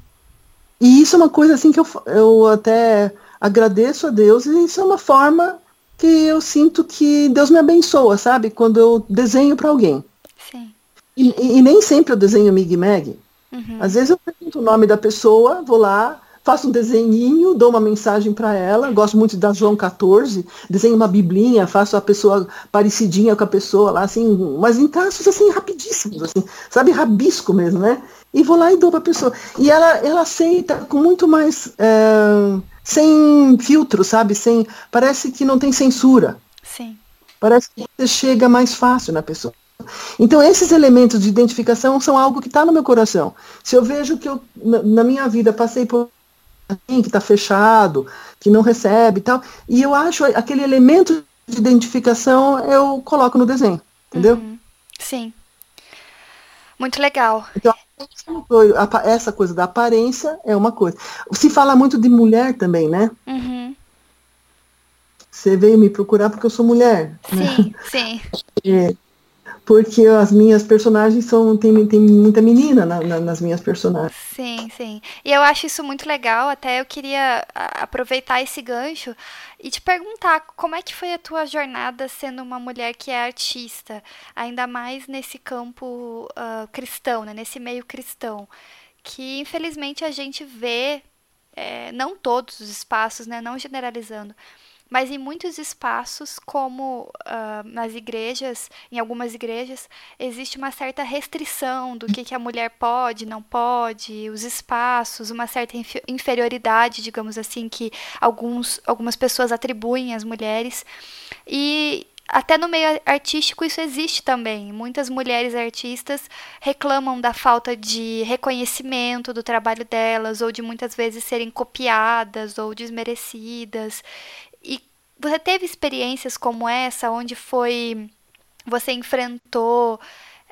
E: E isso é uma coisa assim que eu, eu até agradeço a Deus, e isso é uma forma que eu sinto que Deus me abençoa, sabe? Quando eu desenho para alguém. Sim. E, e, nem sempre eu desenho Mig Mag. Uhum. Às vezes eu pergunto o nome da pessoa, vou lá, faço um desenhinho, dou uma mensagem para ela, gosto muito da João 14, desenho uma biblinha, faço a pessoa parecidinha com a pessoa lá, assim, mas em traços assim rapidíssimos, assim, sabe, rabisco mesmo, né? E vou lá e dou para a pessoa. E ela, ela aceita com muito mais. É sem filtro, sabe? Sem, parece que não tem censura. Sim. Parece que você chega mais fácil na pessoa. Então, esses elementos de identificação são algo que está no meu coração. Se eu vejo que eu, na, minha vida, passei por alguém que está fechado, que não recebe e tal, e eu acho aquele elemento de identificação, eu coloco no desenho, entendeu? Uhum.
B: Sim. Muito legal.
E: Então, essa coisa da aparência é uma coisa. Se fala muito de mulher também, né? Uhum. Você veio me procurar porque eu sou mulher.
B: Sim, né? sim. (laughs)
E: É, porque as minhas personagens são tem, tem muita menina na, na, nas minhas personagens.
B: Sim, sim. E eu acho isso muito legal. Até eu queria aproveitar esse gancho e te perguntar como é que foi a tua jornada sendo uma mulher que é artista, ainda mais nesse campo uh, cristão, né, nesse meio cristão, que infelizmente a gente vê, é, não todos os espaços, né, não generalizando, mas em muitos espaços, como uh, nas igrejas, em algumas igrejas, existe uma certa restrição do que, que a mulher pode, não pode, os espaços, uma certa inferioridade, digamos assim, que alguns, algumas pessoas atribuem às mulheres. E até no meio artístico isso existe também. Muitas mulheres artistas reclamam da falta de reconhecimento do trabalho delas, ou de muitas vezes serem copiadas ou desmerecidas. Você teve experiências como essa, onde foi. Você enfrentou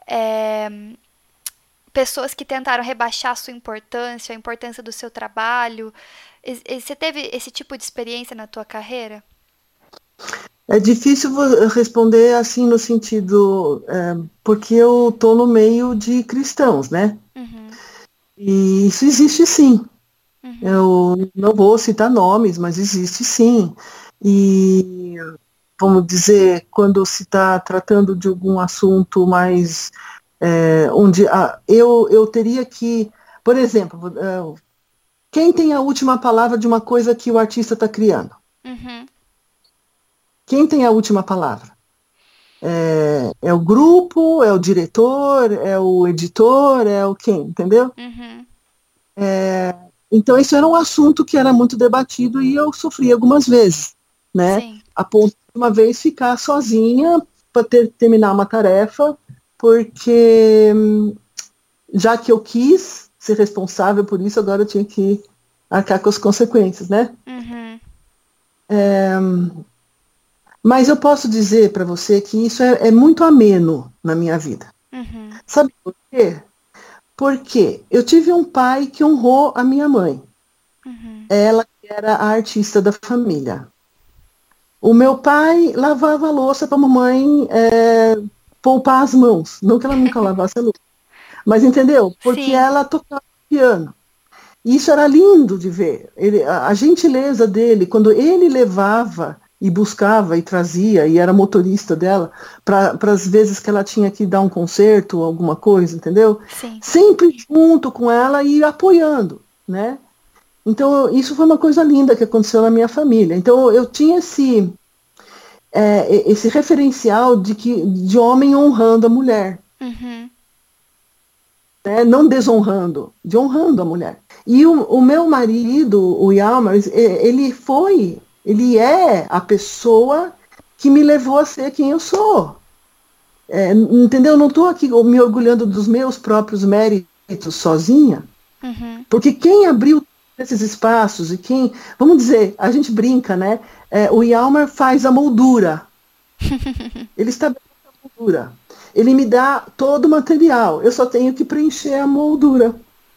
B: é, pessoas que tentaram rebaixar a sua importância, a importância do seu trabalho. Você teve esse tipo de experiência na tua carreira?
E: É difícil responder assim no sentido, é, porque eu estou no meio de cristãos, né? Uhum. E isso existe sim. Uhum. Eu não vou citar nomes, mas existe sim. E, vamos dizer, quando se está tratando de algum assunto mais. É, onde ah, eu, eu teria que. Por exemplo, é, quem tem a última palavra de uma coisa que o artista está criando? Uhum. Quem tem a última palavra? É, é, o grupo, é o diretor, é o editor, é o quem, entendeu? Uhum. É, então, isso era um assunto que era muito debatido e eu sofri algumas vezes né? Sim. A ponto de uma vez ficar sozinha para ter, terminar uma tarefa, porque já que eu quis ser responsável por isso, agora eu tinha que arcar com as consequências, né? Uhum. É, mas eu posso dizer para você que isso é, é, muito ameno na minha vida. Uhum. Sabe por quê? Porque eu tive um pai que honrou a minha mãe. Uhum. Ela era a artista da família. O meu pai lavava a louça para a mamãe é, poupar as mãos. Não que ela nunca (laughs) lavasse a louça. Mas entendeu? Porque Sim. ela tocava piano. E isso era lindo de ver. Ele, a, a gentileza dele, quando ele levava e buscava e trazia, e era motorista dela, para as vezes que ela tinha que dar um concerto, alguma coisa, entendeu? Sim. Sempre junto com ela e apoiando, né? Então, isso foi uma coisa linda que aconteceu na minha família. Então, eu tinha esse, é, esse referencial de, que, de homem honrando a mulher. Uhum. Né? Não desonrando, de honrando a mulher. E o, o meu marido, o Yalmar, ele foi, ele é a pessoa que me levou a ser quem eu sou. É, entendeu? Não estou aqui me orgulhando dos meus próprios méritos sozinha, uhum. porque quem abriu esses espaços e quem, vamos dizer, a gente brinca, né? É, o Yalmar faz a moldura. (laughs) Ele estabelece a moldura. Ele me dá todo o material. Eu só tenho que preencher a moldura.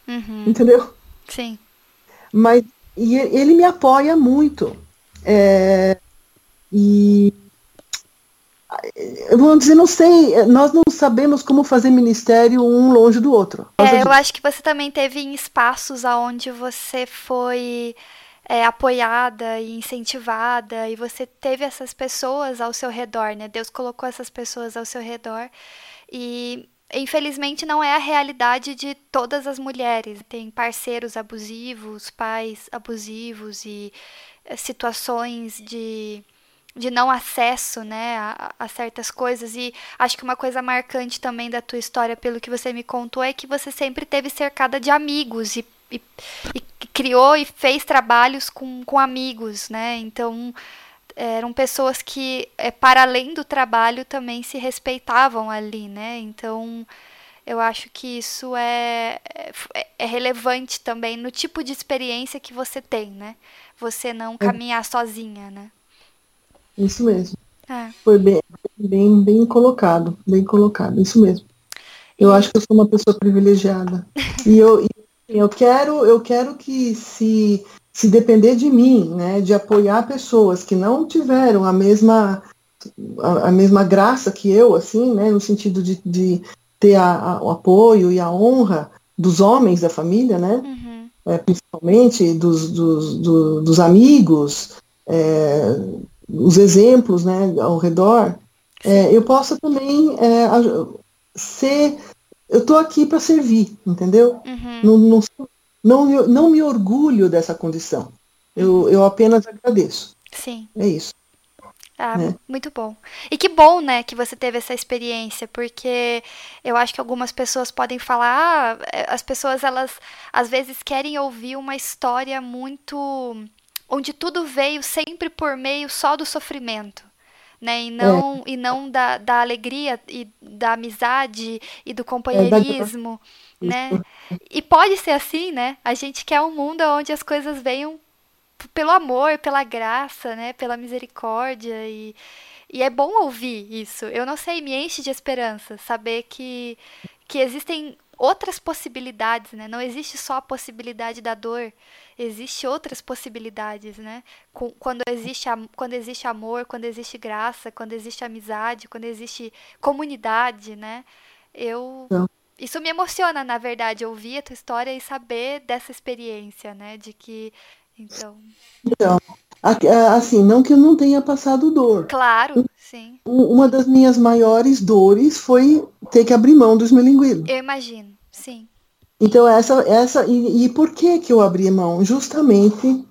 E: Uhum. Entendeu?
B: Sim.
E: Mas e ele me apoia muito. É, e vamos dizer, não sei, nós não sabemos como fazer ministério um longe do outro.
B: É, eu acho que você também teve em espaços aonde você foi é, apoiada e incentivada e você teve essas pessoas ao seu redor, né? Deus colocou essas pessoas ao seu redor e infelizmente não é a realidade de todas as mulheres. Tem parceiros abusivos, pais abusivos e é, situações de de não acesso, né, a, a, certas coisas. E acho que uma coisa marcante também da tua história, pelo que você me contou, é que você sempre teve cercada de amigos e, e, e criou e fez trabalhos com, com amigos, né? Então eram pessoas que, é, para além do trabalho, também se respeitavam ali, né? Então eu acho que isso é, é, é relevante também no tipo de experiência que você tem, né? Você não é. caminhar sozinha, né?
E: Isso mesmo. É. Foi bem, bem, bem colocado, bem colocado, isso mesmo. Eu acho que eu sou uma pessoa privilegiada. (laughs) e eu, assim, eu quero, eu quero que se, se depender de mim, né, de apoiar pessoas que não tiveram a mesma a, a mesma graça que eu, assim, né, no sentido de, de ter a, a, o apoio e a honra dos homens da família, né, uhum. é, principalmente dos, dos, do, dos amigos, é, os exemplos né, ao redor, é, eu possa também é, ser. Eu estou aqui para servir, entendeu? Uhum. Não, não, não, me orgulho dessa condição. Eu, eu apenas agradeço.
B: Sim.
E: É isso.
B: Ah,
E: né?
B: muito bom. E que bom, né, que você teve essa experiência, porque eu acho que algumas pessoas podem falar, ah, é, as pessoas elas às vezes querem ouvir uma história muito onde tudo veio sempre por meio só do sofrimento. Né, e não, e não da, da alegria e da amizade e do companheirismo, né? E pode ser assim, né? A gente quer um mundo onde as coisas venham pelo amor, pela graça, né? Pela misericórdia e, e é bom ouvir isso. Eu não sei, me enche de esperança saber que, que existem outras possibilidades, né? Não existe só a possibilidade da dor, existe outras possibilidades, né? Quando existe, quando existe amor, quando existe graça, quando existe amizade, quando existe comunidade, né? Eu
E: Então.
B: isso me emociona, na verdade, ouvir a tua história e saber dessa experiência, né? De que então,
E: Então, a- a- assim, não que eu não tenha passado dor.
B: claro, sim.
E: Uma das minhas maiores dores foi ter que abrir mão dos melinguidos.
B: Eu imagino, sim.
E: Então, essa, essa e, e por que que eu abri mão? Justamente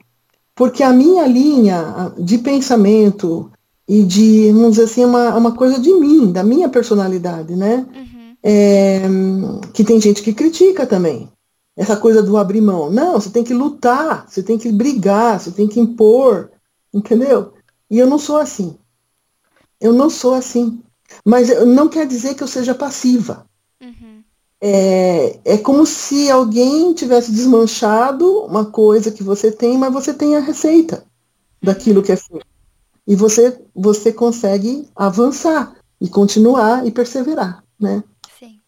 E: porque a minha linha de pensamento e de, vamos dizer assim, uma, uma coisa de mim, da minha personalidade, né?
B: Uhum,
E: É, que tem gente que critica também. Essa coisa do abrir mão. Não, você tem que lutar, você tem que brigar, você tem que impor, entendeu? E eu não sou assim. Eu não sou assim. Mas não quer dizer que eu seja passiva.
B: uhum,
E: É, é como se alguém tivesse desmanchado uma coisa que você tem, mas você tem a receita daquilo que é feito. E você, você consegue avançar e continuar e perseverar, né?
B: sim.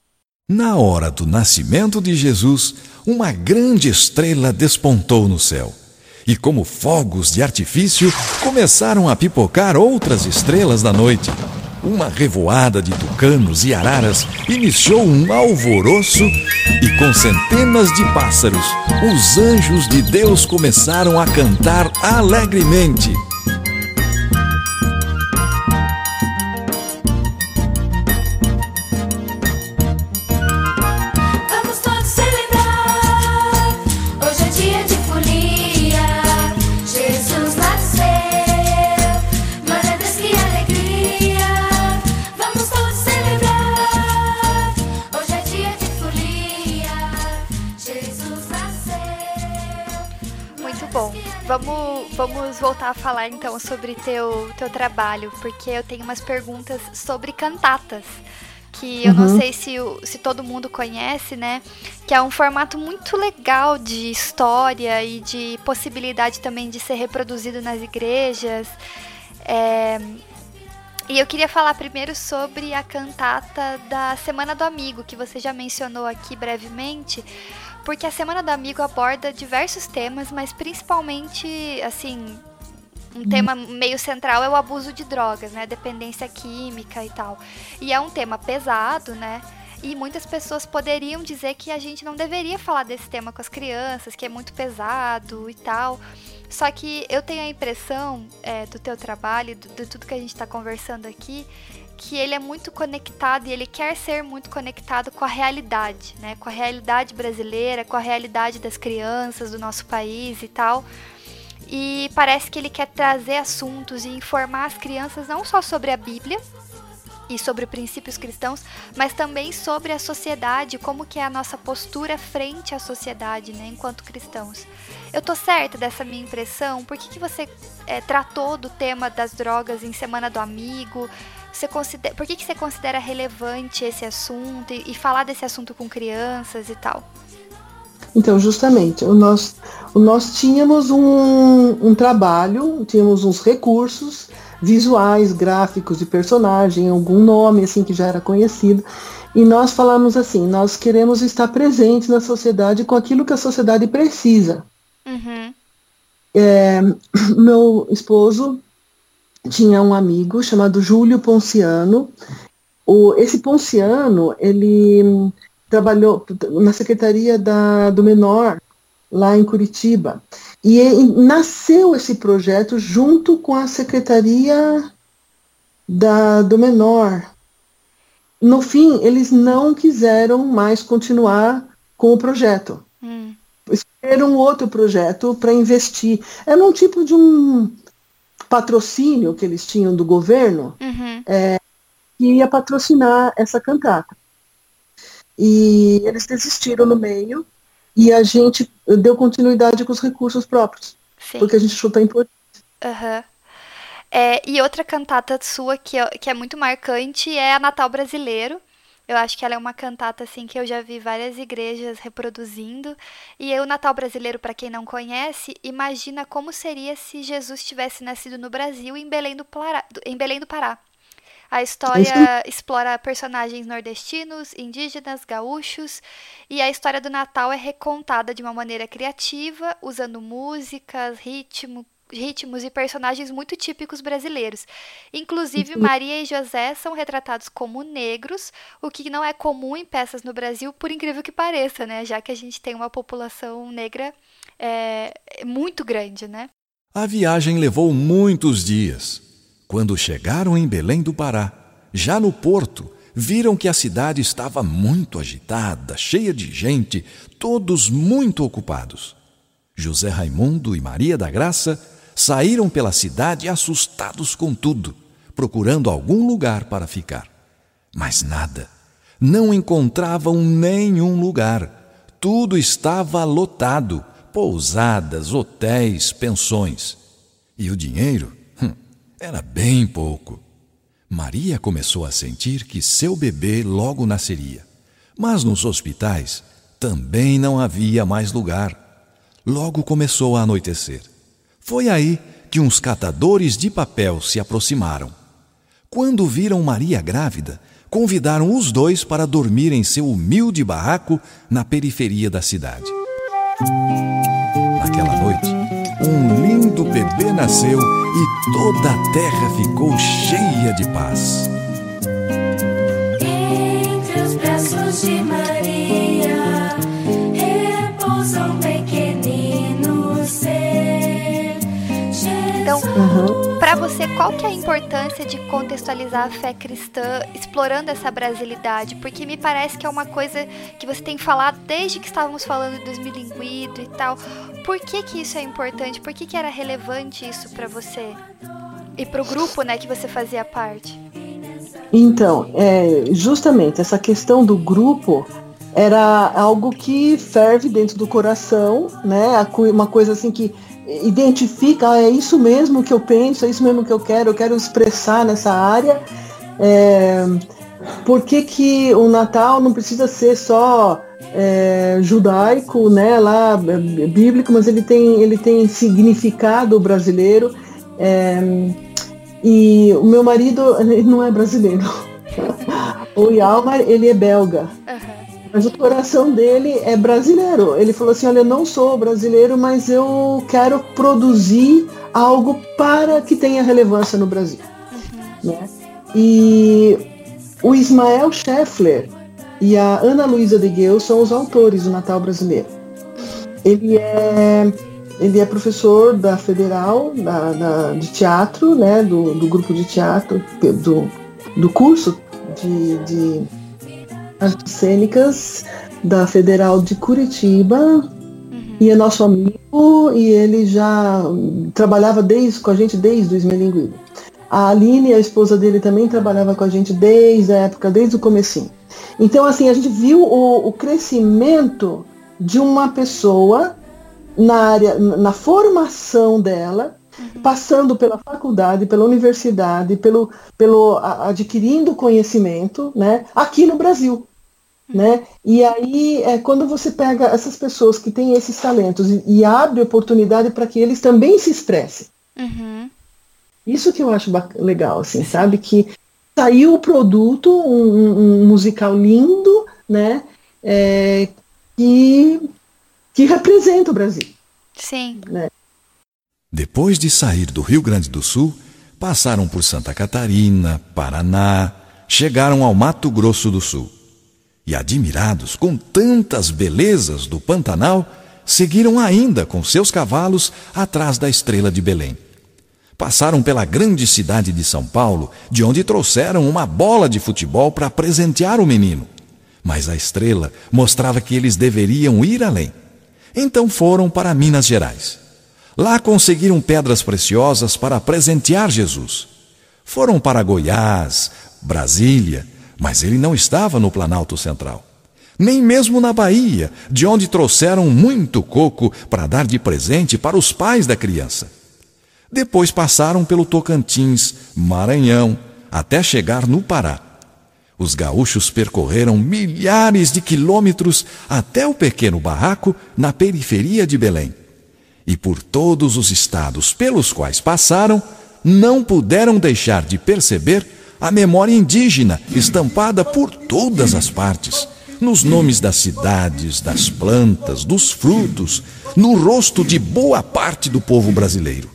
J: Na hora do nascimento de Jesus, uma grande estrela despontou no céu. E como fogos de artifício, começaram a pipocar outras estrelas da noite. Uma revoada de tucanos e araras iniciou um alvoroço e com centenas de pássaros, os anjos de Deus começaram a cantar alegremente.
I: Vamos, vamos
B: voltar a falar então sobre teu, teu trabalho, porque eu tenho umas perguntas sobre cantatas. Que eu não
E: Uhum.
B: sei se, se todo mundo conhece, né? Que é um formato muito legal de história e de possibilidade também de ser reproduzido nas igrejas. É, E eu queria falar primeiro sobre a cantata da Semana do Amigo, que você já mencionou aqui brevemente, porque a Semana do Amigo aborda diversos temas, mas principalmente, assim, um tema meio central é o abuso de drogas, né? Dependência química e tal. E é um tema pesado, né? E muitas pessoas poderiam dizer que a gente não deveria falar desse tema com as crianças, que é muito pesado e tal. Só que eu tenho a impressão é, do teu trabalho, do- de tudo que a gente está conversando aqui, que ele é muito conectado e ele quer ser muito conectado com a realidade, né? Com a realidade brasileira, com a realidade das crianças do nosso país e tal. E parece que ele quer trazer assuntos e informar as crianças não só sobre a Bíblia e sobre princípios cristãos, mas também sobre a sociedade, como que é a nossa postura frente à sociedade, né, enquanto cristãos. Eu tô certa dessa minha impressão? Por que, que você eh, tratou do tema das drogas em Semana do Amigo? Você considera, por que, que você considera relevante esse assunto e, e falar desse assunto com crianças e tal?
E: Então, justamente, o nós, o nós tínhamos um, um trabalho, tínhamos uns recursos visuais, gráficos de personagem, algum nome assim que já era conhecido, e nós falamos assim, nós queremos estar presentes na sociedade com aquilo que a sociedade precisa.
B: Uhum.
E: É, (clears throat) meu esposo tinha um amigo chamado Júlio Ponciano. O, esse Ponciano, ele trabalhou na secretaria da, do Menor, lá em Curitiba. E, e nasceu esse projeto junto com a secretaria da, do Menor. No fim, eles não quiseram mais continuar com o projeto
B: Hum.
E: escolher um outro projeto para investir. Era um tipo de um, patrocínio que eles tinham do governo
B: Uhum.
E: que ia patrocinar essa cantata. E eles desistiram no meio e a gente deu continuidade com os recursos próprios,
B: Sim.
E: porque a gente achou tão importante.
B: Aham. É, e outra cantata sua que é, que é muito marcante é a Natal Brasileiro. Eu acho que ela é uma cantata assim que eu já vi várias igrejas reproduzindo. E o Natal Brasileiro, para quem não conhece, imagina como seria se Jesus tivesse nascido no Brasil, em Belém do Pará. Em Belém do Pará. A história explora personagens nordestinos, indígenas, gaúchos, e a história do Natal é recontada de uma maneira criativa, usando músicas, ritmo, ritmos e personagens muito típicos brasileiros. Inclusive, Maria e José são retratados como negros, o que não é comum em peças no Brasil, por incrível que pareça, né? Já que a gente tem uma população negra é, muito grande, né?
J: A viagem levou muitos dias. Quando chegaram em Belém do Pará, já no porto, viram que a cidade estava muito agitada, cheia de gente, todos muito ocupados. José Raimundo e Maria da Graça saíram pela cidade assustados com tudo, procurando algum lugar para ficar. Mas nada. Não encontravam nenhum lugar. Tudo estava lotado pousadas, hotéis, pensões. E o dinheiro hum, era bem pouco. Maria começou a sentir que seu bebê logo nasceria. Mas nos hospitais também não havia mais lugar. Logo começou a anoitecer. Foi aí que uns catadores de papel se aproximaram. Quando viram Maria grávida, convidaram os dois para dormir em seu humilde barraco na periferia da cidade. Naquela noite, um lindo bebê nasceu e toda a terra ficou cheia de paz.
I: Jesus.
B: Para você, qual que é a importância de contextualizar a fé cristã explorando essa brasilidade? Porque me parece que é uma coisa que você tem falado desde que estávamos falando do esmilinguido e tal. Por que que isso é importante? Por que que era relevante isso para você? E pro grupo, né, que você fazia parte?
E: Então, é, justamente essa questão do grupo era algo que ferve dentro do coração, né? Uma coisa assim que identifica, ah, é isso mesmo que eu penso, é isso mesmo que eu quero, eu quero expressar nessa área. É, por que, que o Natal não precisa ser só é, judaico, né, lá é, bíblico, mas ele tem, ele tem significado brasileiro. É, e o meu marido (laughs) não é brasileiro. (laughs) O Yalmar, ele é belga. Mas o coração dele é brasileiro. Ele falou assim: Olha, eu não sou brasileiro, mas eu quero produzir algo para que tenha relevância no Brasil. Né? E o Ismael Scheffler e a Ana Luísa de Gueu são os autores do Natal Brasileiro. Ele é, ele é professor da Federal da, da- de Teatro, né, do, do grupo de teatro, do, do curso de, de artes cênicas da Federal de Curitiba e é nosso amigo e ele já trabalhava desde, com a gente desde o Esmelinguido. A Aline, a esposa dele, também trabalhava com a gente desde a época, desde o comecinho. Então, assim, a gente viu o, o crescimento de uma pessoa na área, na formação dela, passando pela faculdade, pela universidade, pelo, pelo a- adquirindo conhecimento, né, aqui no Brasil, né? E aí é quando você pega essas pessoas que têm esses talentos e, e abre oportunidade para que eles também se expressem.
B: Uhum.
E: Isso que eu acho legal, assim, sabe? Que saiu o produto, um, um- um musical lindo, né? É, que, que representa o Brasil.
B: Sim.
E: Né?
J: Depois de sair do Rio Grande do Sul, passaram por Santa Catarina, Paraná, chegaram ao Mato Grosso do Sul. E admirados com tantas belezas do Pantanal, seguiram ainda com seus cavalos atrás da estrela de Belém. Passaram pela grande cidade de São Paulo, de onde trouxeram uma bola de futebol para presentear o menino. Mas a estrela mostrava que eles deveriam ir além. Então foram para Minas Gerais. Lá conseguiram pedras preciosas para presentear Jesus. Foram para Goiás, Brasília, mas ele não estava no Planalto Central. Nem mesmo na Bahia, de onde trouxeram muito coco para dar de presente para os pais da criança. Depois passaram pelo Tocantins, Maranhão, até chegar no Pará. Os gaúchos percorreram milhares de quilômetros até o pequeno barraco na periferia de Belém. E por todos os estados pelos quais passaram, não puderam deixar de perceber a memória indígena estampada por todas as partes, nos nomes das cidades, das plantas, dos frutos, no rosto de boa parte do povo brasileiro.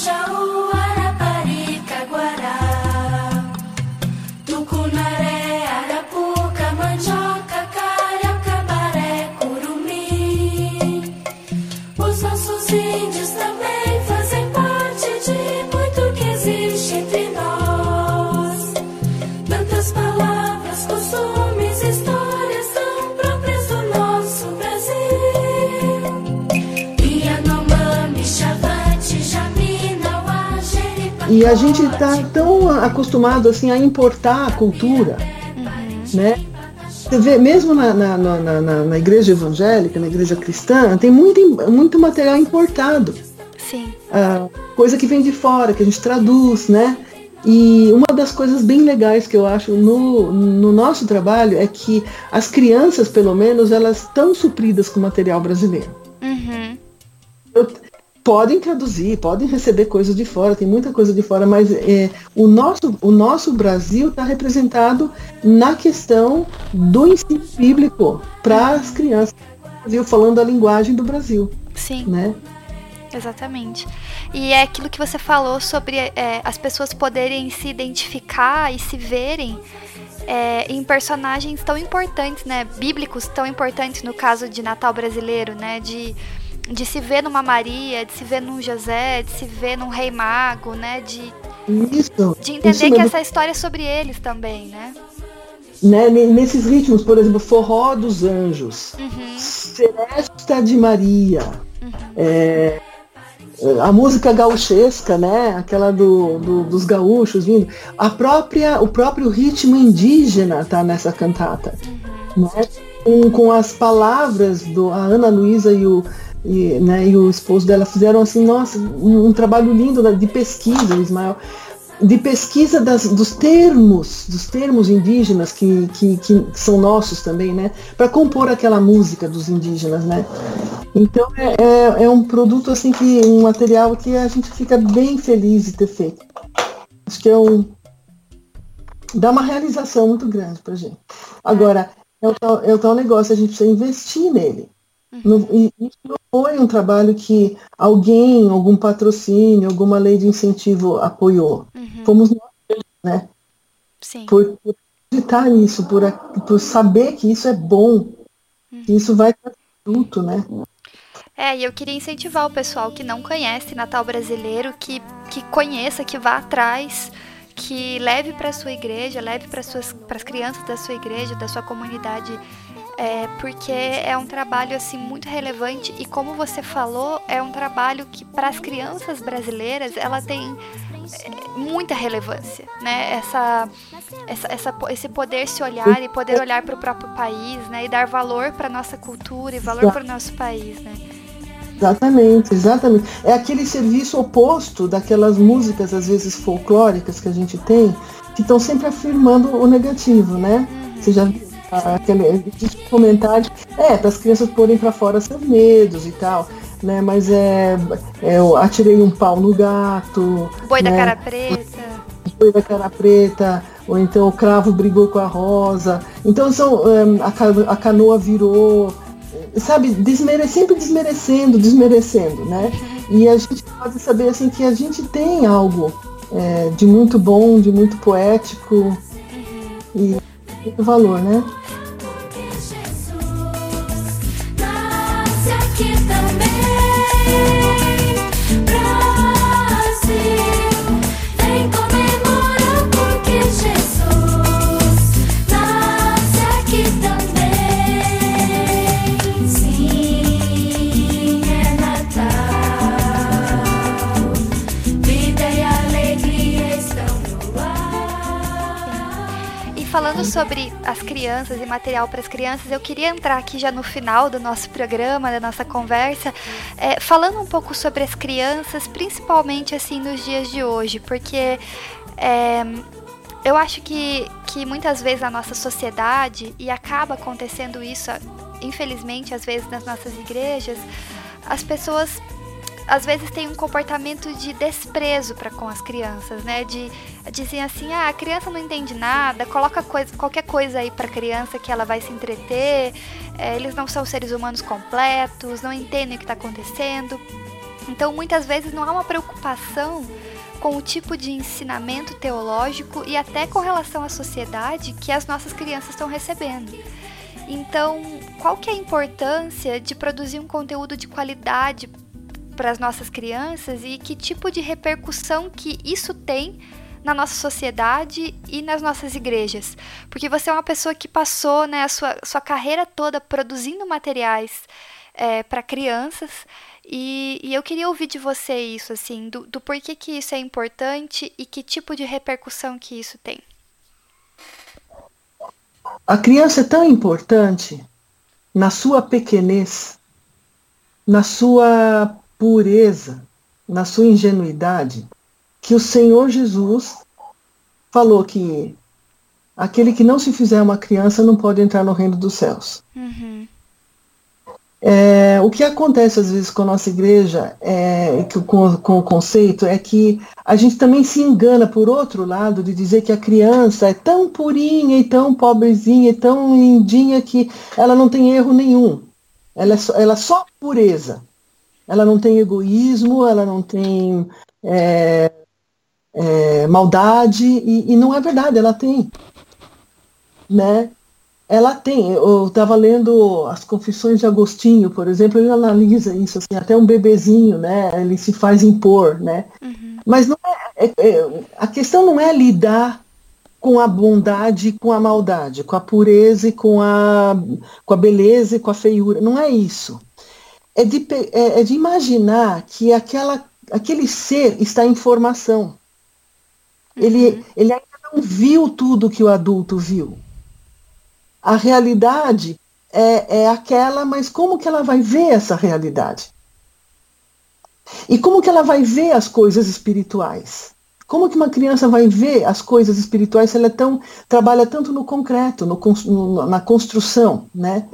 I: shower.
E: E a gente está tão acostumado assim a importar a cultura, né? Você vê, mesmo na, na, na, na- igreja evangélica, na igreja cristã, tem muito, muito material importado.
B: Sim.
E: Ah, coisa que vem de fora, que a gente traduz, né? E uma das coisas bem legais que eu acho no, no nosso trabalho é que as crianças, pelo menos, elas estão supridas com material brasileiro.
B: Uhum.
E: Podem traduzir, podem receber coisas de fora, tem muita coisa de fora, mas é, o, nosso, o nosso Brasil está representado na questão do ensino bíblico para as crianças do Brasil, falando a linguagem do Brasil.
B: Sim.
E: Né?
B: Exatamente. E é aquilo que você falou sobre é, as pessoas poderem se identificar e se verem é, em personagens tão importantes, né? Bíblicos tão importantes no caso de Natal brasileiro, né? De, de se ver numa Maria, de se ver num José, de se ver num Rei Mago, né? De,
E: Isso.
B: de entender
E: isso
B: que essa história é sobre eles também, né?
E: né, ne- nesses ritmos, por exemplo, Forró dos Anjos,
B: Uhum.
E: Seresta de Maria, é, a música gauchesca, né, aquela do, do- dos gaúchos vindo, a própria, o próprio ritmo indígena está nessa cantata, né, com, com as palavras do a Ana Luísa e o e, né, e o esposo dela fizeram assim, nossa, um, um trabalho lindo né, de pesquisa, Ismael, de pesquisa das- dos termos, dos termos indígenas que, que, que são nossos também, né? Para compor aquela música dos indígenas, né? Então é, é, é um produto assim que um material que a gente fica bem feliz de ter feito. Acho que é um dá uma realização muito grande pra gente. Agora é o tal, é o tal negócio, a gente precisa investir nele. Não, e isso não foi um trabalho que alguém, algum patrocínio, alguma lei de incentivo apoiou. Fomos nós, né?
B: Sim.
E: Por, por acreditar nisso, por, por saber que isso é bom, que isso vai dar fruto, né?
B: É, e eu queria incentivar o pessoal que não conhece Natal brasileiro, que, que conheça, que vá atrás, que leve para sua igreja, leve para as crianças da sua igreja, da sua comunidade, é, porque é um trabalho assim muito relevante e como você falou, é um trabalho que para as crianças brasileiras ela tem é, muita relevância, né? Essa, essa, essa- esse poder se olhar e poder olhar para o próprio país, né? E dar valor para nossa cultura e valor para o nosso país, né?
E: Exatamente, exatamente. É aquele serviço oposto daquelas músicas, às vezes folclóricas que a gente tem, que estão sempre afirmando o negativo, né? Você já viu aquele um comentário, é, para as crianças porem para fora seus medos e tal, né? Mas é, é eu atirei um pau no gato,
B: Boi da
E: né?
B: cara preta.
E: boi da cara preta, ou então o cravo brigou com a rosa. Então são hum, a, a canoa virou, sabe, desmere, sempre desmerecendo, desmerecendo, né? E a gente pode saber assim que a gente tem algo é, de muito bom, de muito poético e muito valor, né?
B: Crianças e material para as crianças, eu queria entrar aqui já no final do nosso programa, da nossa conversa, é, falando um pouco sobre as crianças, principalmente assim nos dias de hoje, porque é, eu acho que, que muitas vezes a nossa sociedade, e acaba acontecendo isso, infelizmente, às vezes nas nossas igrejas, as pessoas às vezes têm um comportamento de desprezo para com as crianças, né? De dizer assim, ah, a criança não entende nada, coloca coisa, qualquer coisa aí para criança que ela vai se entreter, é, eles não são seres humanos completos, não entendem o que está acontecendo. Então, muitas vezes não há uma preocupação com o tipo de ensinamento teológico e até com relação à sociedade que as nossas crianças estão recebendo. Então, qual que é a importância de produzir um conteúdo de qualidade para as nossas crianças e que tipo de repercussão que isso tem na nossa sociedade e nas nossas igrejas? Porque você é uma pessoa que passou né, a sua, sua carreira toda produzindo materiais é, para crianças e, e, eu queria ouvir de você isso, assim, do, do porquê que isso é importante e que tipo de repercussão que isso tem.
E: A criança é tão importante na sua pequenez, na sua pureza, na sua ingenuidade, que o Senhor Jesus falou que aquele que não se fizer uma criança não pode entrar no reino dos céus. Uhum. É, o que acontece às vezes com a nossa igreja, é, com, com, o conceito, é que a gente também se engana, por outro lado, de dizer que a criança é tão purinha e tão pobrezinha e tão lindinha que ela não tem erro nenhum. Ela é só, ela é só pureza. Ela não tem egoísmo, ela não tem é, é, maldade, e, e não é verdade, ela tem. Né? ela tem, eu estava lendo as confissões de Agostinho, por exemplo, ele analisa isso, assim, até um bebezinho, né, ele se faz impor, né, uhum. mas não é, é, é, a questão não é lidar com a bondade com a maldade, com a pureza e com a, com a beleza e com a feiura, não é isso, é de, é, é de imaginar que aquela, aquele ser está em formação, uhum. ele, ele ainda não viu tudo que o adulto viu, a realidade é, é aquela, mas como que ela vai ver essa realidade? E como que ela vai ver as coisas espirituais? Como que uma criança vai ver as coisas espirituais se ela é tão, trabalha tanto no concreto, no, no, na construção, né?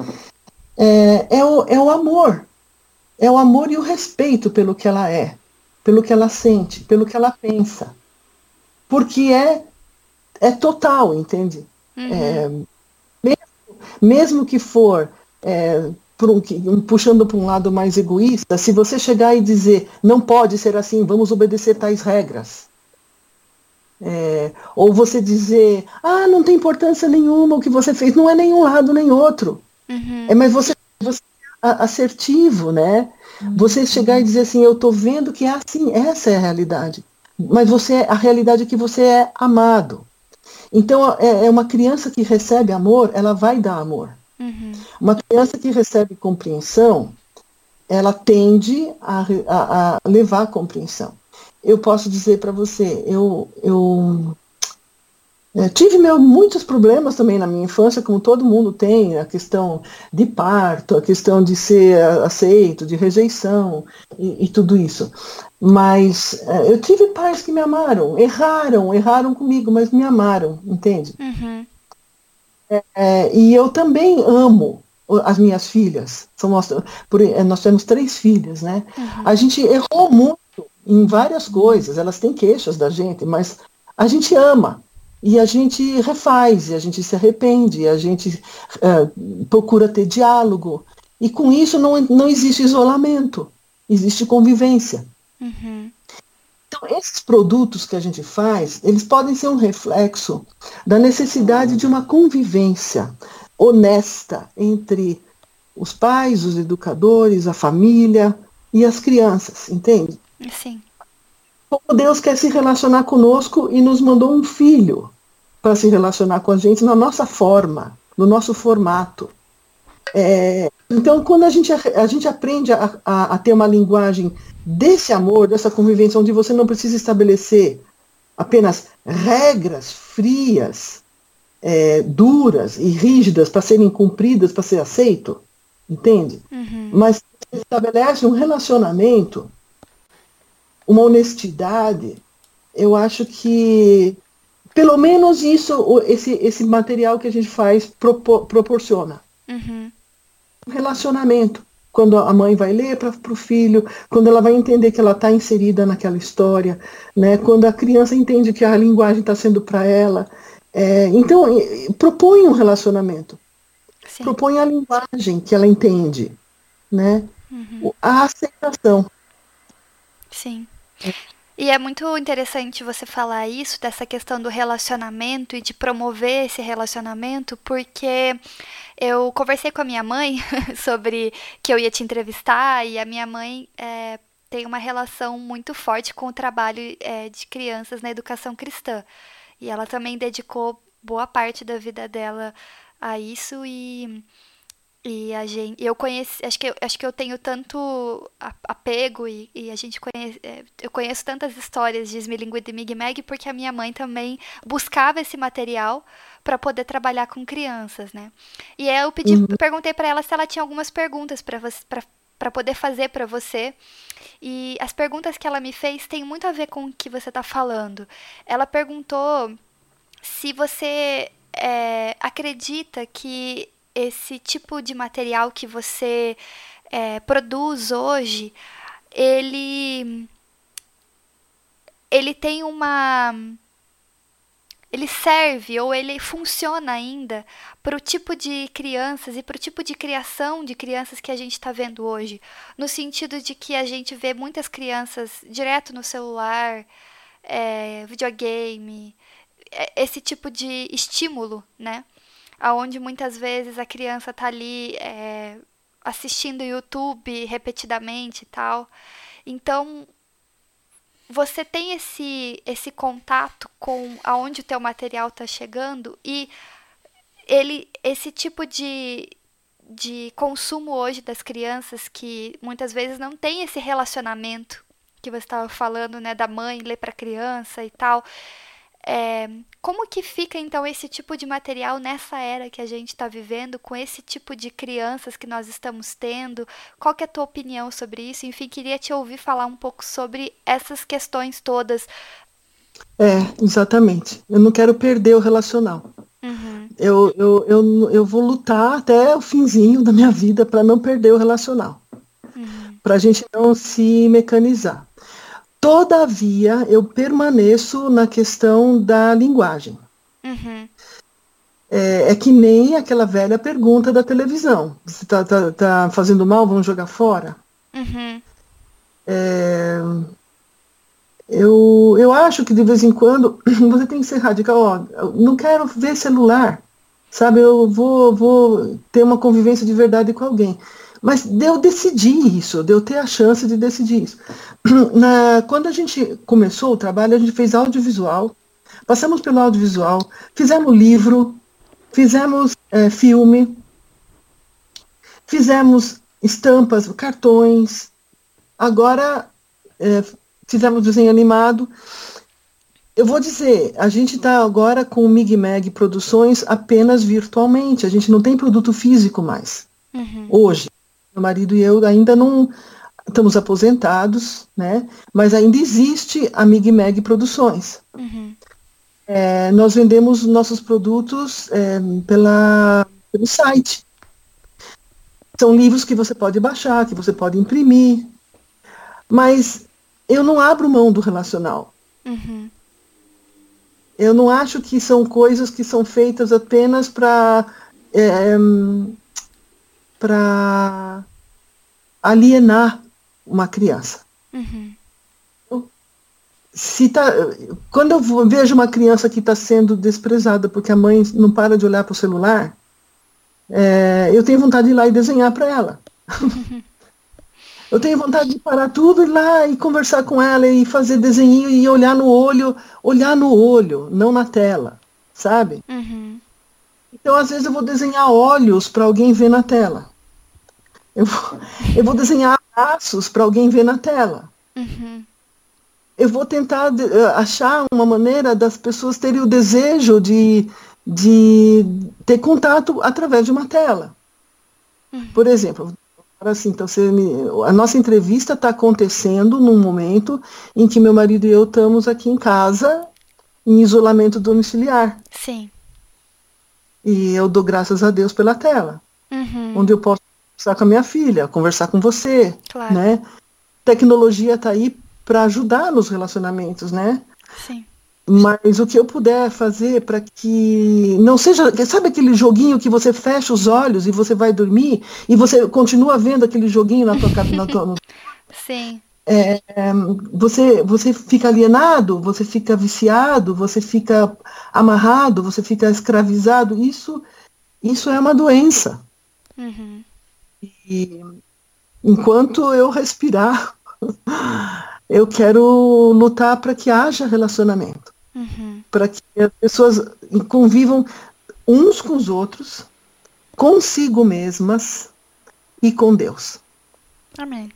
E: É, é, o, é o amor. É o amor e o respeito pelo que ela é, pelo que ela sente, pelo que ela pensa. Porque é, é total, entende? Uhum. É, mesmo que for é, um, puxando para um lado mais egoísta, se você chegar e dizer não pode ser assim, vamos obedecer tais regras. É, ou você dizer, ah, não tem importância nenhuma o que você fez, não é nenhum lado nem outro. Uhum. É, mas você, você assertivo, né? Uhum. Você chegar e dizer assim, eu estou vendo que é assim, essa é a realidade. Mas você, a realidade é que você é amado. Então, é, é, uma criança que recebe amor, ela vai dar amor. Uhum. Uma criança que recebe compreensão, ela tende a, a, a levar a compreensão. Eu posso dizer para você, eu, eu é, tive meu, muitos problemas também na minha infância, como todo mundo tem, a questão de parto, a questão de ser aceito, de rejeição e, e tudo isso. Mas é, eu tive pais que me amaram, erraram, erraram comigo, mas me amaram, entende? Uhum. É, é e eu também amo as minhas filhas. São nós, por, é, nós temos três filhas, né? Uhum. A gente errou muito em várias coisas, elas têm queixas da gente, mas a gente ama e a gente refaz, e a gente se arrepende, e a gente uh, procura ter diálogo. E com isso não, não existe isolamento, existe convivência. Uhum. Então, esses produtos que a gente faz, eles podem ser um reflexo da necessidade de uma convivência honesta entre os pais, os educadores, a família e as crianças, entende?
B: Sim
E: como Deus quer se relacionar conosco e nos mandou um filho para se relacionar com a gente na nossa forma, no nosso formato. É, então, quando a gente, a gente aprende a, a, a, ter uma linguagem desse amor, dessa convivência, onde você não precisa estabelecer apenas regras frias, é, duras e rígidas para serem cumpridas, para ser aceito, entende?
B: Uhum.
E: Mas estabelece um relacionamento, uma honestidade. Eu acho que pelo menos isso, esse, esse material que a gente faz propo- proporciona
B: Uhum.
E: um relacionamento. Quando a mãe vai ler para o filho, quando ela vai entender que ela está inserida naquela história, né? quando a criança entende que a linguagem está sendo para ela. É, então, propõe um relacionamento,
B: Sim.
E: propõe a linguagem que ela entende, né?
B: Uhum.
E: A aceitação.
B: Sim. E é muito interessante você falar isso, dessa questão do relacionamento e de promover esse relacionamento, porque eu conversei com a minha mãe (laughs) sobre que eu ia te entrevistar e a minha mãe é, tem uma relação muito forte com o trabalho é, de crianças na educação cristã. E ela também dedicou boa parte da vida dela a isso e e a gente, eu conheci, acho que eu, acho que eu tenho tanto apego e, e a gente conhece, é, eu conheço tantas histórias de Smilinguid e Mig Mag porque a minha mãe também buscava esse material para poder trabalhar com crianças, né? E aí eu pedi,
E: Uhum.
B: perguntei para ela se ela tinha algumas perguntas para você, para poder fazer para você. E as perguntas que ela me fez têm muito a ver com o que você está falando. Ela perguntou se você é, acredita que esse tipo de material que você é, produz hoje, ele ele tem uma ele serve ou ele funciona ainda para o tipo de crianças e para o tipo de criação de crianças que a gente está vendo hoje, no sentido de que a gente vê muitas crianças direto no celular, é, videogame, é, esse tipo de estímulo, né? Aonde muitas vezes a criança tá ali é, assistindo YouTube repetidamente e tal. Então, você tem esse esse contato com aonde o teu material está chegando e ele esse tipo de de consumo hoje das crianças que muitas vezes não tem esse relacionamento que você estava falando, né, da mãe ler para a criança e tal. É, como que fica então esse tipo de material nessa era que a gente está vivendo, com esse tipo de crianças que nós estamos tendo? Qual que é a tua opinião sobre isso? Enfim, queria te ouvir falar um pouco sobre essas questões todas.
E: É, exatamente. Eu não quero perder o relacional.
B: Uhum,
E: Eu, eu, eu, eu vou lutar até o finzinho da minha vida para não perder o relacional.
B: uhum,
E: Para a gente não se mecanizar. Todavia, eu permaneço na questão da linguagem.
B: uhum,
E: É, é que nem aquela velha pergunta da televisão. Você está tá, tá fazendo mal, vamos jogar fora?
B: uhum,
E: É, eu, eu acho que de vez em quando (clears throat) você tem que ser radical. Ó, não quero ver celular, sabe? Eu vou, vou ter uma convivência de verdade com alguém. Mas de eu decidir isso, de eu ter a chance de decidir isso. (clears throat) Na, quando a gente começou o trabalho, a gente fez audiovisual, passamos pelo audiovisual, fizemos livro, fizemos é, filme, fizemos estampas, cartões, agora é, fizemos desenho animado. Eu vou dizer, a gente está agora com o Mig Mag Produções apenas virtualmente, a gente não tem produto físico mais.
B: uhum,
E: Hoje, meu marido e eu ainda não estamos aposentados, né? Mas ainda existe a Mig Mag Produções.
B: uhum,
E: É, nós vendemos nossos produtos é, pela, pelo site. São livros que você pode baixar, que você pode imprimir. Mas eu não abro mão do relacional.
B: uhum,
E: Eu não acho que são coisas que são feitas apenas para para alienar uma criança.
B: uhum,
E: Se tá, quando eu vejo uma criança que está sendo desprezada porque a mãe não para de olhar para o celular, é, eu tenho vontade de ir lá e desenhar para ela. (laughs) (laughs) eu tenho vontade de parar tudo e ir lá e conversar com ela e fazer desenho e olhar no olho, olhar no olho, não na tela, sabe?
B: uhum,
E: Então, às vezes, eu vou desenhar olhos para alguém ver na tela. Eu vou, eu vou desenhar braços para alguém ver na tela.
B: uhum,
E: Eu vou tentar eh, achar uma maneira das pessoas terem o desejo de, de ter contato através de uma tela. Por exemplo, assim, então você me, a nossa entrevista está acontecendo num momento em que meu marido e eu estamos aqui em casa em isolamento domiciliar.
B: Sim.
E: E eu dou graças a Deus pela tela,
B: Uhum.
E: onde eu posso conversar com a minha filha, conversar com você,
B: Claro.
E: né? Tecnologia está aí para ajudar nos relacionamentos, né?
B: Sim.
E: Mas o que eu puder fazer para que não seja, sabe aquele joguinho que você fecha os olhos e você vai dormir e você continua vendo aquele joguinho na tua casa, na tua, (laughs)
B: Sim.
E: É, você você fica alienado, você fica viciado, você fica amarrado, você fica escravizado. Isso isso é uma doença.
B: Uhum.
E: E enquanto eu respirar, (laughs) eu quero lutar para que haja relacionamento
B: Uhum.
E: para que as pessoas convivam uns com os outros, consigo mesmas e com Deus,
B: Amém.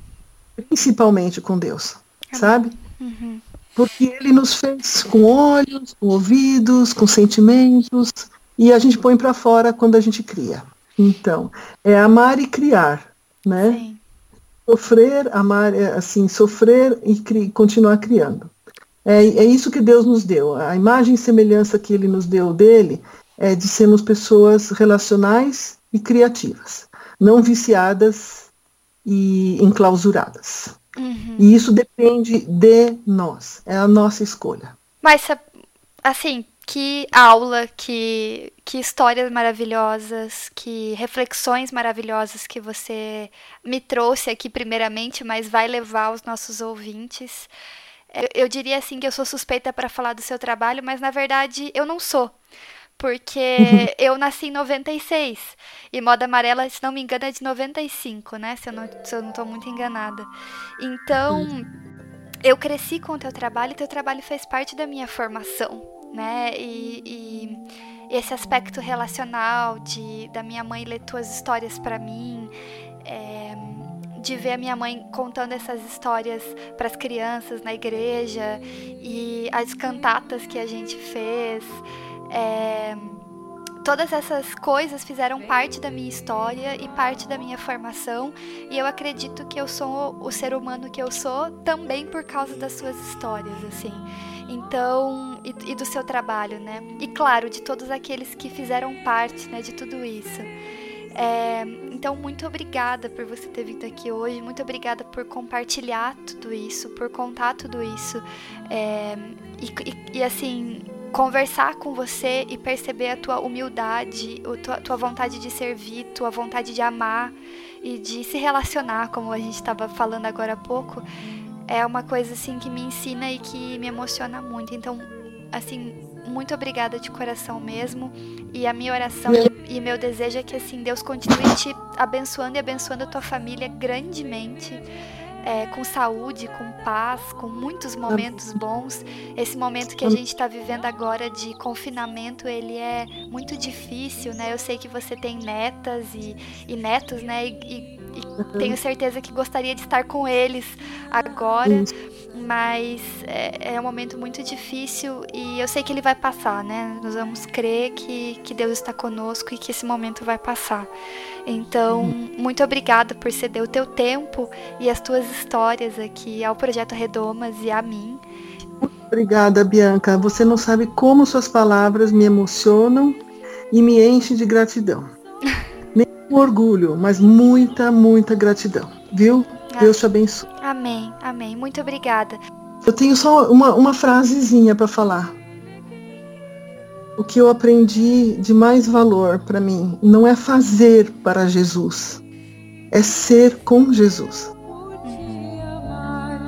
E: Principalmente com Deus, sabe?
B: Uhum.
E: Porque Ele nos fez com olhos, com ouvidos, com sentimentos e a gente põe para fora quando a gente cria. Então, é amar e criar, né?
B: Sim.
E: Sofrer, amar, é, assim, sofrer e cri- continuar criando. É, é isso que Deus nos deu. A imagem e semelhança que Ele nos deu dele é de sermos pessoas relacionais e criativas, não viciadas e enclausuradas.
B: Uhum.
E: E isso depende de nós, é a nossa escolha.
B: Mas, assim, que aula, que, que histórias maravilhosas, que reflexões maravilhosas que você me trouxe aqui, primeiramente, mas vai levar aos nossos ouvintes. Eu, eu diria assim que eu sou suspeita para falar do seu trabalho, mas na verdade eu não sou. Porque (laughs) eu nasci em 96 e Moda Amarela, se não me engano, é de 95, né? Se eu não, se eu não tô muito enganada. Então, eu cresci com o teu trabalho e teu trabalho fez parte da minha formação, né? E, e esse aspecto relacional de da minha mãe ler tuas histórias para mim, é, de ver a minha mãe contando essas histórias para as crianças na igreja e as cantatas que a gente fez. é, todas essas coisas fizeram parte da minha história e parte da minha formação, e eu acredito que eu sou o ser humano que eu sou também por causa das suas histórias, assim. Então, e, e do seu trabalho, né? E claro, de todos aqueles que fizeram parte, né, de tudo isso. É, então, muito obrigada por você ter vindo aqui hoje, muito obrigada por compartilhar tudo isso, por contar tudo isso. É, e, e- e, assim, conversar com você e perceber a tua humildade, a tua, tua vontade de servir, tua vontade de amar e de se relacionar, como a gente estava falando agora há pouco, é uma coisa assim que me ensina e que me emociona muito. Então, assim, muito obrigada de coração mesmo. E a minha oração e meu desejo é que assim Deus continue te abençoando e abençoando a tua família grandemente. É, com saúde, com paz, com muitos momentos bons. Esse momento que a gente está vivendo agora de confinamento, ele é muito difícil, né? Eu sei que você tem netas e, e netos, né? E, e- e tenho certeza que gostaria de estar com eles agora, mas é, é um momento muito difícil e eu sei que ele vai passar, né? Nós vamos crer que, que Deus está conosco e que esse momento vai passar. Então, muito obrigada por ceder o teu tempo e as tuas histórias aqui ao Projeto Redomas e a mim.
E: Obrigada, Bianca. Você não sabe como suas palavras me emocionam e me enchem de gratidão. (laughs) Nem com orgulho, mas muita, muita gratidão. Viu? Deus te abençoe.
B: Amém, amém. Muito obrigada.
E: Eu tenho só uma, uma frasezinha para falar o que eu aprendi de mais valor para mim não é fazer para Jesus, é ser com Jesus.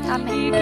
B: Amém.